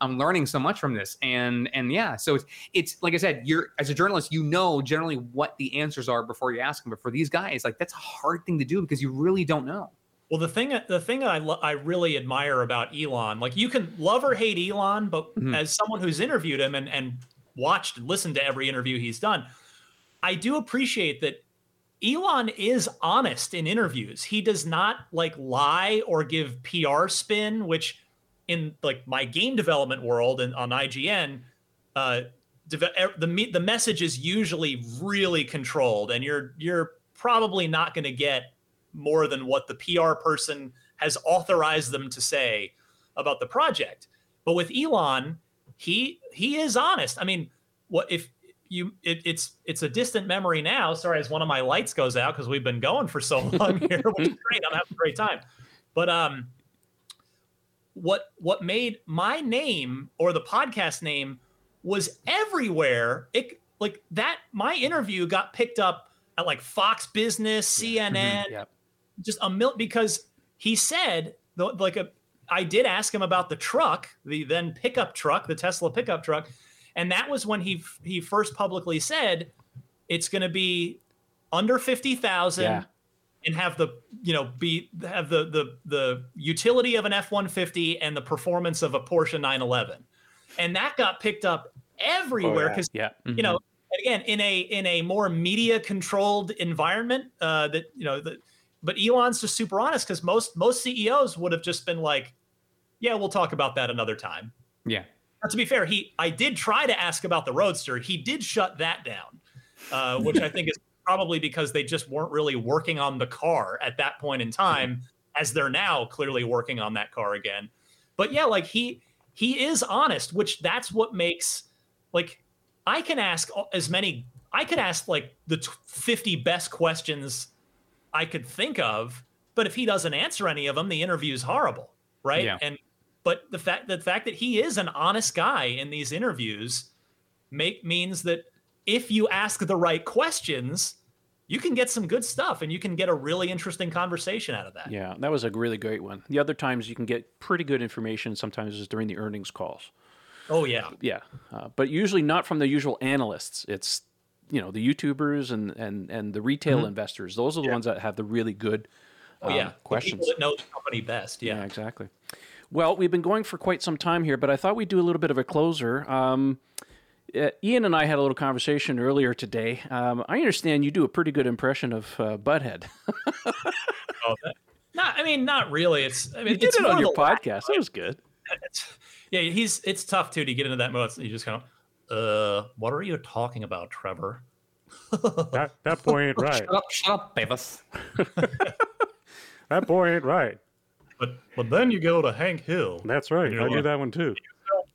B: i'm learning so much from this and and yeah so it's it's like i said you're as a journalist you know generally what the answers are before you ask them but for these guys like that's a hard thing to do because you really don't know
D: well, the thing the thing I lo- I really admire about Elon, like you can love or hate Elon, but mm-hmm. as someone who's interviewed him and and watched and listened to every interview he's done, I do appreciate that Elon is honest in interviews. He does not like lie or give PR spin, which in like my game development world and on IGN, uh, the the message is usually really controlled, and you're you're probably not going to get more than what the PR person has authorized them to say about the project. But with Elon, he he is honest. I mean, what if you it, it's it's a distant memory now. Sorry, as one of my lights goes out because we've been going for so (laughs) long here, which is great. I'm having a great time. But um, what what made my name or the podcast name was everywhere. It like that. My interview got picked up at like Fox Business, CNN. Mm-hmm. Yep just a mil because he said like a I did ask him about the truck, the then pickup truck, the Tesla pickup truck, and that was when he he first publicly said it's going to be under 50,000 yeah. And have the you know be have the the the utility of an F150 and the performance of a Porsche 911. And that got picked up everywhere cuz
A: oh, yeah.
D: yeah. Mm-hmm. you know again in a in a more media controlled environment uh, that you know that but Elon's just super honest because most most CEOs would have just been like, "Yeah, we'll talk about that another time."
B: Yeah.
D: But to be fair, he I did try to ask about the Roadster. He did shut that down, uh, which I think is probably because they just weren't really working on the car at that point in mm-hmm. time, as they're now clearly working on that car again. But yeah, like he he is honest, which that's what makes like I can ask as many. I could ask like the 50 best questions I could think of. But if he doesn't answer any of them, the interview is horrible, right? Yeah. And but the fact the fact that he is an honest guy in these interviews make means that if you ask the right questions, you can get some good stuff and you can get a really interesting conversation out of that.
A: Yeah, that was a really great one. The other times you can get pretty good information sometimes is during the earnings calls.
D: Oh yeah.
A: Yeah. Uh, but usually not from the usual analysts. It's you know the YouTubers and and and the retail mm-hmm. investors. Those are the yeah. ones that have the really good
D: um, oh, yeah. Um, questions. The people that know the company best. Yeah.
A: yeah, exactly. Well, we've been going for quite some time here, but I thought we'd do a little bit of a closer. Um, uh, Ian and I had a little conversation earlier today. Um, I understand you do a pretty good impression of uh, Butthead. (laughs)
D: oh, that, not, I mean, not really. It's. I mean,
A: you did it on your podcast. That was good.
D: It's, yeah, he's. It's tough too to get into that mode. You just kind of uh, what are you talking about, Trevor? (laughs)
E: that that boy ain't right.
B: Shut up, shut up, Beavis. (laughs)
E: that boy ain't right.
D: But but then you go to Hank Hill.
E: That's right. I like, do that one too.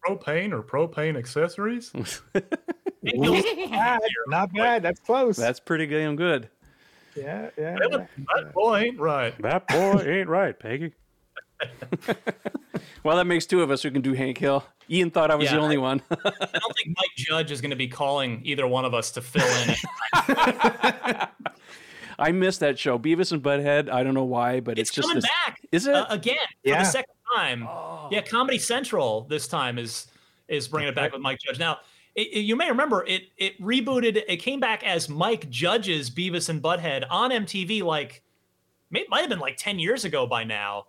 D: Propane or propane accessories? (laughs) (laughs)
C: Not bad. That's close.
A: That's pretty damn good.
C: Yeah, yeah.
D: That, that boy ain't right.
E: That boy ain't right, Peggy. (laughs)
A: well, that makes two of us who can do Hank Hill. Ian thought I was yeah, the only I, one.
D: I don't think Mike Judge is going to be calling either one of us to fill in.
A: I missed that show, Beavis and Butthead. I don't know why, but it's,
D: it's
A: just
D: coming this, back.
A: Is it
D: uh, again yeah. for the second time? Oh. Yeah, Comedy Central this time is is bringing it back with Mike Judge. Now, it, it, you may remember it it rebooted. It came back as Mike Judge's Beavis and Butthead on MTV. Like, it might have been like ten years ago by now.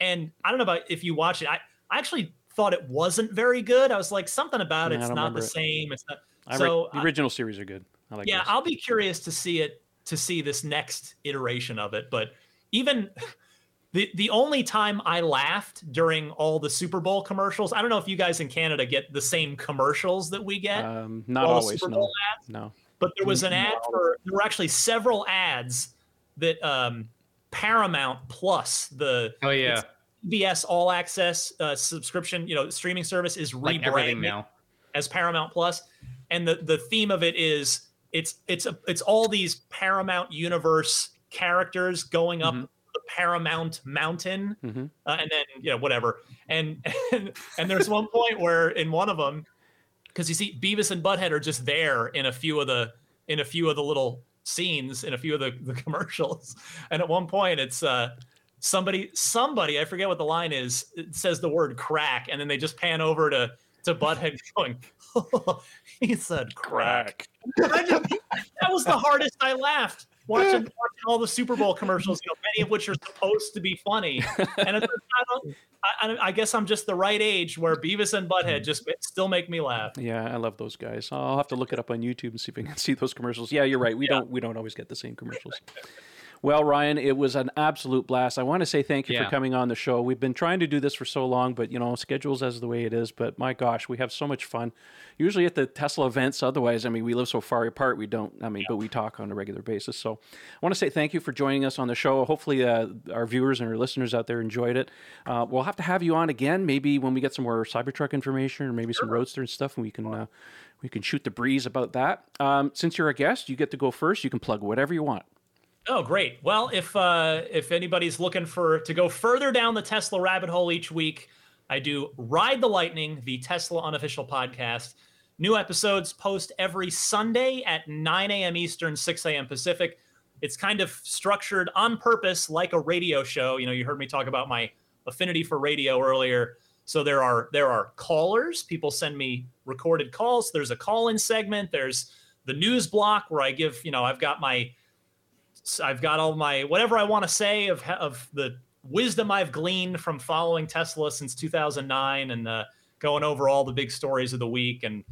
D: And I don't know about if you watch it. I, I actually thought it wasn't very good. I was like, something about it's not the it. same. It's not.
A: I
D: so
A: re- the original I, series are good.
D: I like. Yeah, those. I'll be curious to see it to see this next iteration of it. But even (laughs) the the only time I laughed during all the Super Bowl commercials, I don't know if you guys in Canada get the same commercials that we get.
A: Um, not always. Super Bowl no. Ads. No.
D: But there was an ad for. There were actually several ads that um, Paramount Plus the.
B: Oh yeah
D: CBS All Access uh, subscription, you know, streaming service is rebranding now as Paramount Plus, and the the theme of it is it's it's a, it's all these Paramount Universe characters going up mm-hmm. the Paramount Mountain, mm-hmm. uh, and then you know whatever, and and, (laughs) and there's one point where in one of them, because you see Beavis and Butthead are just there in a few of the in a few of the little scenes in a few of the, the (laughs) commercials. And at one point, it's uh, somebody, somebody, I forget what the line is, it says the word crack, and then they just pan over to to Butthead going, oh, he said crack. crack. That was the hardest I laughed watching, watching all the Super Bowl commercials, you know, many of which are supposed to be funny. And I, I, I, guess I'm just the right age where Beavis and Butthead mm. just still make me laugh.
A: Yeah, I love those guys. I'll have to look it up on YouTube and see if I can see those commercials. Yeah, you're right. We yeah. don't we don't always get the same commercials. Well, Ryan, it was an absolute blast. I want to say thank you yeah. for coming on the show. We've been trying to do this for so long, but you know, schedules as the way it is. But my gosh, we have so much fun. Usually at the Tesla events. Otherwise, I mean, we live so far apart. We don't. I mean, yeah. but we talk on a regular basis. So, I want to say thank you for joining us on the show. Hopefully, uh, our viewers and our listeners out there enjoyed it. Uh, we'll have to have you on again, maybe when we get some more Cybertruck information or maybe some Roadster and stuff, and we can. Uh, we can shoot the breeze about that. Um, since you're a guest, you get to go first. You can plug whatever you want.
D: Oh, great. Well, if uh, if anybody's looking for to go further down the Tesla rabbit hole each week, I do Ride the Lightning, the Tesla unofficial podcast. New episodes post every Sunday at 9 a.m. Eastern, 6 a.m. Pacific. It's kind of structured on purpose like a radio show. You know, you heard me talk about my affinity for radio earlier. So there are there are callers. People send me recorded calls. There's a call-in segment. There's the news block where I give, you know, I've got my I've got all my whatever I want to say of of the wisdom I've gleaned from following Tesla since 2009 and uh, going over all the big stories of the week. And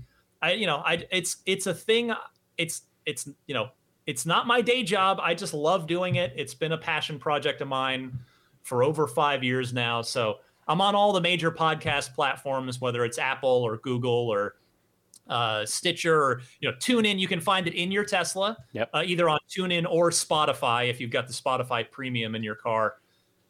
D: I, you know, I it's it's a thing. It's it's you know it's not my day job. I just love doing it. It's been a passion project of mine for over five years now. So I'm on all the major podcast platforms, whether it's Apple or Google or uh, Stitcher, or, you know, TuneIn. You can find it in your Tesla,
A: yep.
D: uh, either on TuneIn or Spotify if you've got the Spotify Premium in your car.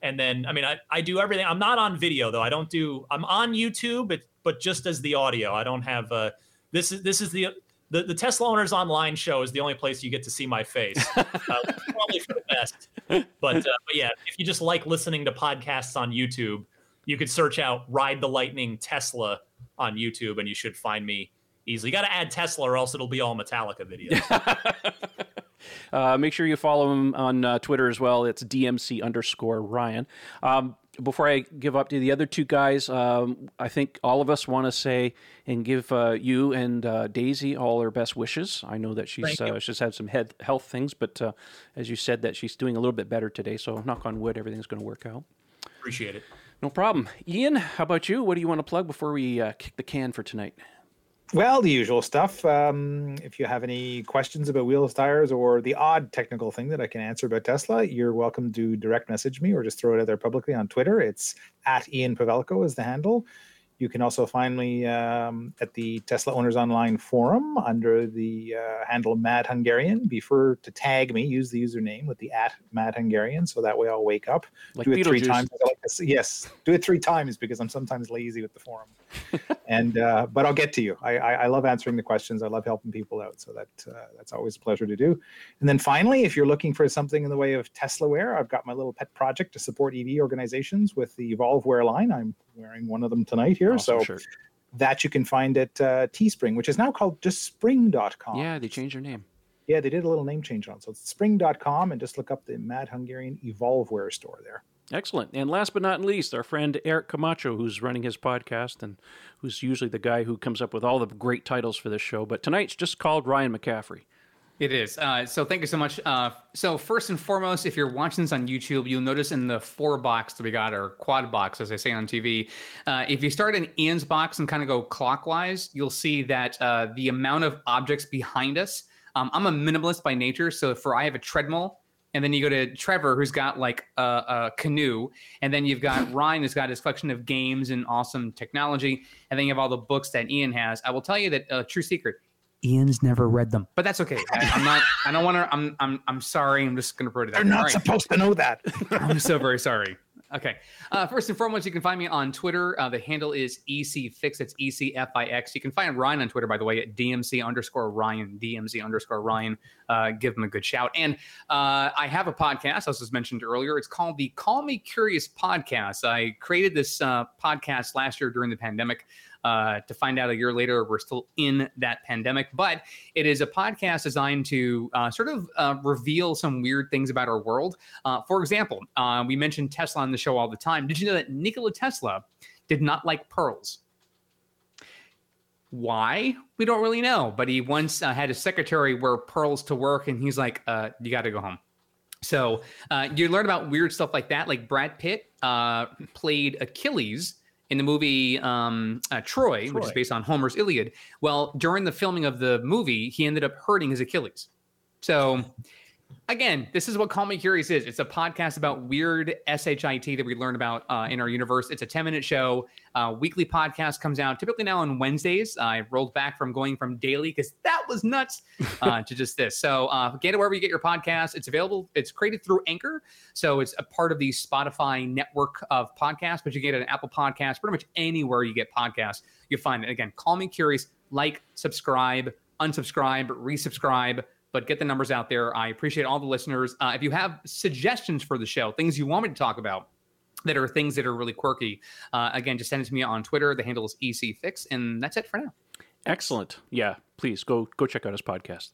D: And then, I mean, I, I do everything. I'm not on video though. I don't do. I'm on YouTube, but but just as the audio. I don't have. Uh, this is this is the the, the Tesla Owners Online show is the only place you get to see my face. (laughs) uh, probably for the best. But, uh, but yeah, if you just like listening to podcasts on YouTube, you could search out "Ride the Lightning Tesla" on YouTube, and you should find me easily. You got to add Tesla, or else it'll be all Metallica videos. (laughs)
A: uh, make sure you follow him on uh, Twitter as well. It's DMC underscore Ryan. Um, before I give up to the other two guys, um, I think all of us want to say and give uh, you and uh, Daisy all our best wishes. I know that she's uh, she's had some head health things, but uh, as you said, that she's doing a little bit better today. So knock on wood, everything's going to work out.
D: Appreciate it.
A: No problem. Ian, how about you? What do you want to plug before we uh, kick the can for tonight?
C: Well, the usual stuff. Um, if you have any questions about wheels, tires, or the odd technical thing that I can answer about Tesla, you're welcome to direct message me or just throw it out there publicly on Twitter. It's at Ian Pavelko is the handle. You can also find me um, at the Tesla Owners Online forum under the uh, handle Mad Hungarian. Be sure to tag me, use the username with the at Mad Hungarian, so that way I'll wake up.
A: Like
C: do it
A: three
C: times. Like yes, do it three times because I'm sometimes lazy with the forum. (laughs) and uh, but I'll get to you. I, I, I love answering the questions. I love helping people out, so that uh, that's always a pleasure to do. And then finally, if you're looking for something in the way of Tesla wear, I've got my little pet project to support EV organizations with the Evolve Wear line. I'm wearing one of them tonight here. Awesome so shirt. that you can find at uh, Teespring, which is now called just spring.com.
A: Yeah, they changed their name.
C: Yeah, they did a little name change on. So it's spring.com and just look up the Mad Hungarian Evolve Wear store there.
A: Excellent. And last but not least, our friend Eric Camacho, who's running his podcast and who's usually the guy who comes up with all the great titles for this show. But tonight's just called Ryan McCaffrey.
B: It is. Uh, so thank you so much. Uh, so first and foremost, if you're watching this on YouTube, you'll notice in the four box that we got, or quad box, as I say on TV, uh, if you start in Ian's box and kind of go clockwise, you'll see that uh, the amount of objects behind us. Um, I'm a minimalist by nature, so for I have a treadmill, and then you go to Trevor, who's got like a, a canoe, and then you've got (laughs) Ryan, who's got his collection of games and awesome technology, and then you have all the books that Ian has. I will tell you that a uh, true secret Ian's never read them, but that's okay. I, am not. I don't want to. I'm. I'm. I'm sorry. I'm just going to put it. Out.
C: They're not right. supposed to know that. (laughs)
B: I'm so very sorry. Okay. Uh, first and foremost, you can find me on Twitter. Uh, the handle is ECFix. It's E C F I X. You can find Ryan on Twitter, by the way, at DMC underscore Ryan, DMC underscore Ryan. Uh, give him a good shout. And uh, I have a podcast, as was mentioned earlier. It's called the Call Me Curious podcast. I created this uh, podcast last year during the pandemic. Uh, to find out a year later we're still in that pandemic. But it is a podcast designed to uh, sort of uh, reveal some weird things about our world. Uh, for example, uh, we mentioned Tesla on the show all the time. Did you know that Nikola Tesla did not like pearls? Why? We don't really know. But he once had a secretary wear pearls to work, and he's like, "You got to go home." So uh, you learn about weird stuff like that. Like Brad Pitt uh, played Achilles in the movie um, uh, Troy, Troy, which is based on Homer's Iliad. Well, during the filming of the movie, he ended up hurting his Achilles. So again, this is what Call Me Curious is. It's a podcast about weird SHIT that we learn about uh, in our universe. It's a 10 minute show. Uh, weekly podcast comes out typically now on Wednesdays. I rolled back from going from daily because that was nuts (laughs) uh, to just this. So uh, get it wherever you get your podcast. It's available. It's created through Anchor. So it's a part of the Spotify network of podcasts, but you get an Apple podcast, pretty much anywhere you get podcasts, you'll find it. Again, Call Me Curious. Like, subscribe, unsubscribe, resubscribe but get the numbers out there. I appreciate all the listeners. Uh, if you have suggestions for the show, things you want me to talk about, that are things that are really quirky, uh, again, just send it to me on Twitter. The handle is ECFix, and that's it for now.
A: Excellent. Yeah, please go go check out his podcast.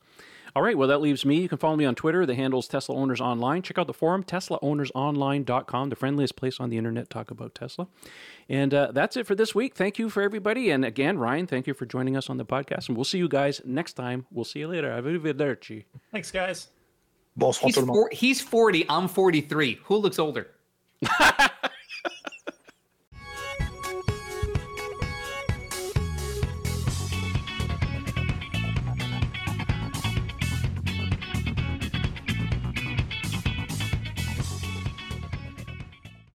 A: All right, well, that leaves me. You can follow me on Twitter. The handle's Tesla Owners Online. Check out the forum, teslaownersonline.com, the friendliest place on the internet to talk about Tesla. And uh, that's it for this week. Thank you for everybody. And again, Ryan, thank you for joining us on the podcast. And we'll see you guys next time. We'll see you later. Arrivederci.
D: Thanks, guys.
B: He's, for, he's 40. I'm 43. Who looks older? (laughs)